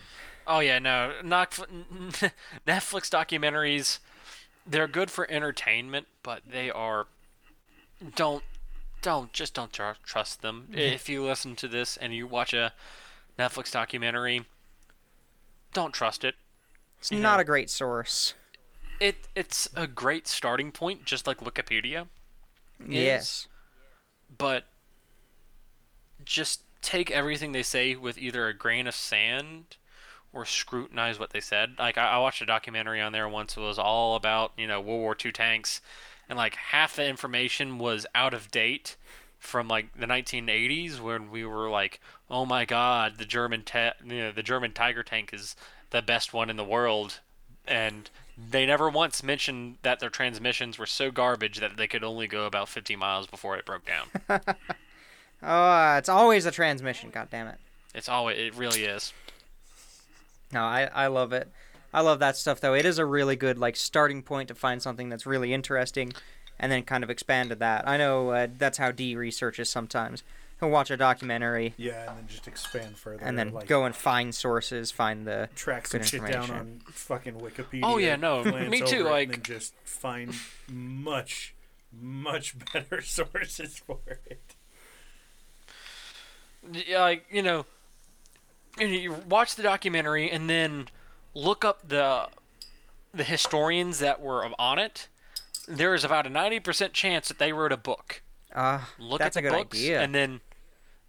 Oh yeah, no, not [LAUGHS] Netflix documentaries. They're good for entertainment, but they are don't don't just don't tr- trust them. [LAUGHS] If you listen to this and you watch a Netflix documentary, don't trust it. It's Yeah. not a great source. It it's a great starting point, just like Wikipedia, Yes. but just take everything they say with either a grain of sand or scrutinize what they said. Like I, I watched a documentary on there once. It was all about you know World War II tanks, and like half the information was out of date from like the 1980s when we were like, oh my God, the German ta- you know, the German Tiger tank is the best one in the world, and they never once mentioned that their transmissions were so garbage that they could only go about 50 miles before it broke down. [LAUGHS] Oh, it's always a transmission. God damn it. it's always it really is. No, I I love it. I love that stuff though. It is a really good like starting point to find something that's really interesting, and then kind of expand to that. I know uh, that's how D researches sometimes. He'll watch a documentary Yeah, and then just expand further. and then like, go and find sources, find the track some good shit down on fucking Wikipedia. Oh, yeah, no, me too, over it, like- and then just find much, much [LAUGHS] better sources for it. Yeah, like you know, you know, you watch the documentary and then look up the the historians that were on it. There is about a ninety percent chance that they wrote a book. Uh, Look that's at the a good books idea. and then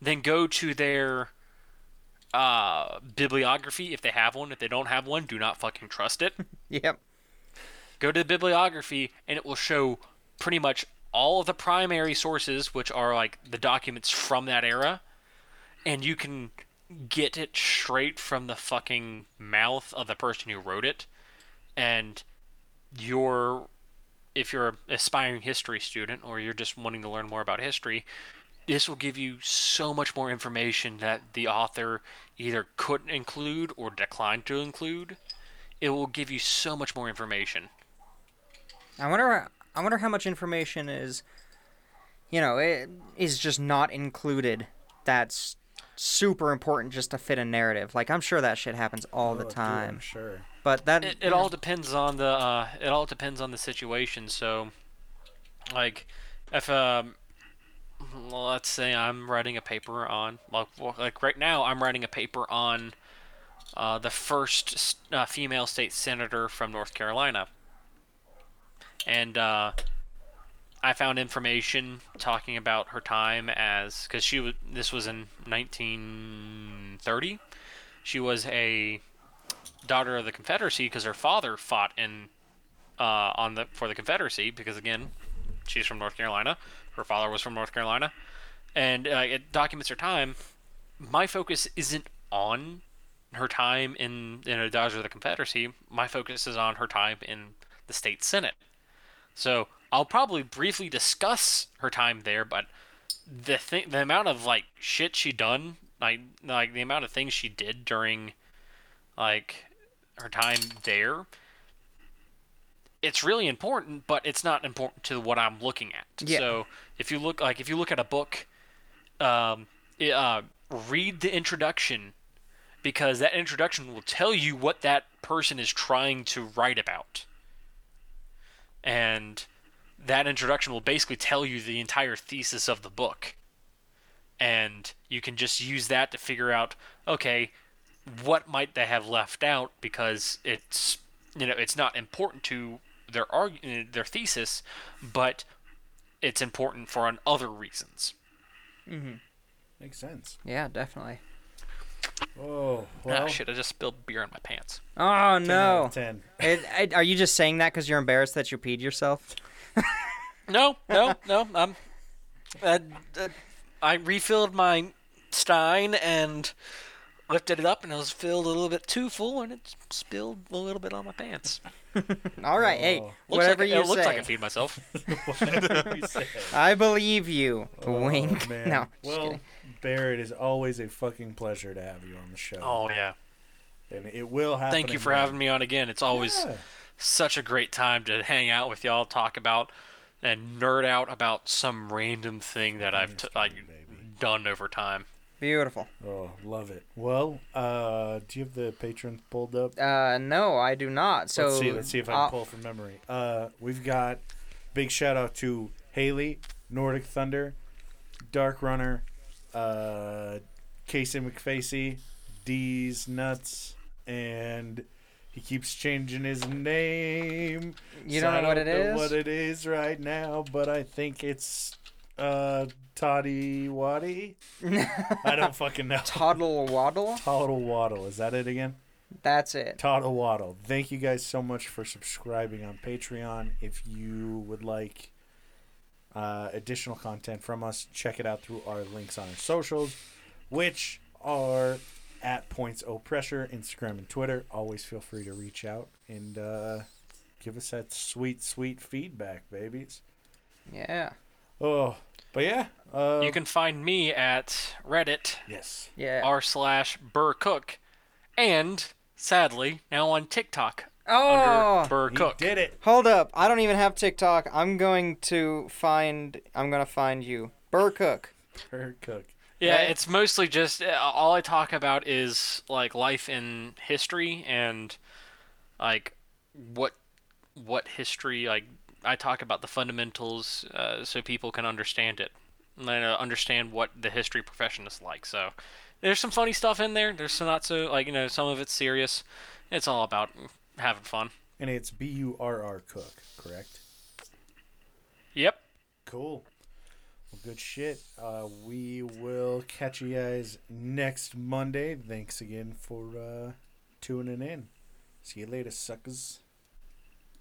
then go to their uh, bibliography if they have one. If they don't have one, do not fucking trust it. [LAUGHS] yep. go to the bibliography and it will show pretty much all of the primary sources which are like the documents from that era and you can get it straight from the fucking mouth of the person who wrote it and you're if you're an aspiring history student or you're just wanting to learn more about history this will give you so much more information that the author either couldn't include or declined to include it will give you so much more information I wonder. I wonder how much information is, you know, it is just not included. That's super important just to fit a narrative. Like I'm sure that shit happens all the Oh, dude, time. I'm sure. But that it, it all depends on the uh, it all depends on the situation. So like if um let's say i'm writing a paper on like, like right now i'm writing a paper on uh, the first uh, female state senator from north carolina. And uh, i found information talking about her time as because she was this was in 1930 she was a daughter of the Confederacy because her father fought in uh, on the for the Confederacy because again she's from North Carolina. Her father was from North Carolina. And uh, it documents her time. My focus isn't on her time in in a daughter of the Confederacy. My focus is on her time in the state senate. So I'll probably briefly discuss her time there but the thing the amount of like shit she done like like the amount of things she did during like her time there it's really important but it's not important to what i'm looking at. Yeah. so if you look like if you look at a book um, uh, read the introduction because that introduction will tell you what that person is trying to write about. And that introduction will basically tell you the entire thesis of the book. And you can just use that to figure out okay what might they have left out because it's you know it's not important to their arg- their thesis but it's important for on other reasons Mm-hmm. Makes sense. Yeah, definitely. Oh, well. Ah, well. shit! I just spilled beer in my pants. Oh 10 out no! of 10. [LAUGHS] It, it, are you just saying that because you're embarrassed that you peed yourself? [LAUGHS] No, no, no. I'm. Uh, uh, I refilled my stein and lifted it up, and it was filled a little bit too full, and it spilled a little bit on my pants. [LAUGHS] All right, hey, Oh. Looks whatever like, you it looks like I feed myself. [LAUGHS] [LAUGHS] Whatever you say. I believe you. Oh, Wink. Oh, man. No, well, kidding. Barrett, it is always a fucking pleasure to have you on the show. Oh yeah. And it will happen. Thank you for having me on again. It's always Yeah. such a great time to hang out with y'all, talk about and nerd out about some random thing that I've t- like done over time. Beautiful. Oh, love it. Well, uh, do you have the patrons pulled up? Uh, no, I do not. So let's see. Let's see if I can I'll- pull from memory. Uh, we've got big shout out to Haley, Nordic Thunder, Dark Runner, uh, Casey McFacey, D's Nuts, and he keeps changing his name. You so don't I know what it know is? What it is right now, but I think it's uh, Toddy Waddy. I don't [LAUGHS] fucking know. Toddle waddle. Toddle Waddle. Is that it again? That's it. Toddle Waddle. Thank you guys so much for subscribing on Patreon. If you would like uh, additional content from us, check it out through our links on our socials, which are at Points O Pressure, Instagram and Twitter. Always feel free to reach out and uh, give us that sweet, sweet feedback, babies. Yeah. Oh, but yeah. Uh, You can find me at Reddit Yes. Yeah. r slash Burr Cook, and sadly now on TikTok oh, under Burr Cook. did it. hold up! I don't even have TikTok. I'm going to find. I'm gonna find you, Burr Cook. Per Cook. Yeah, Right? it's mostly just uh, all I talk about is like life in history and like what what history like I talk about the fundamentals uh, so people can understand it and uh, understand what the history profession is like. So there's some funny stuff in there. There's some not so like you know some of it's serious. It's all about having fun. And it's B U R R Cook, correct? Yep. Cool. Well, good shit. Uh, we will catch you guys next Monday. Thanks again for uh, tuning in. See you later, suckers.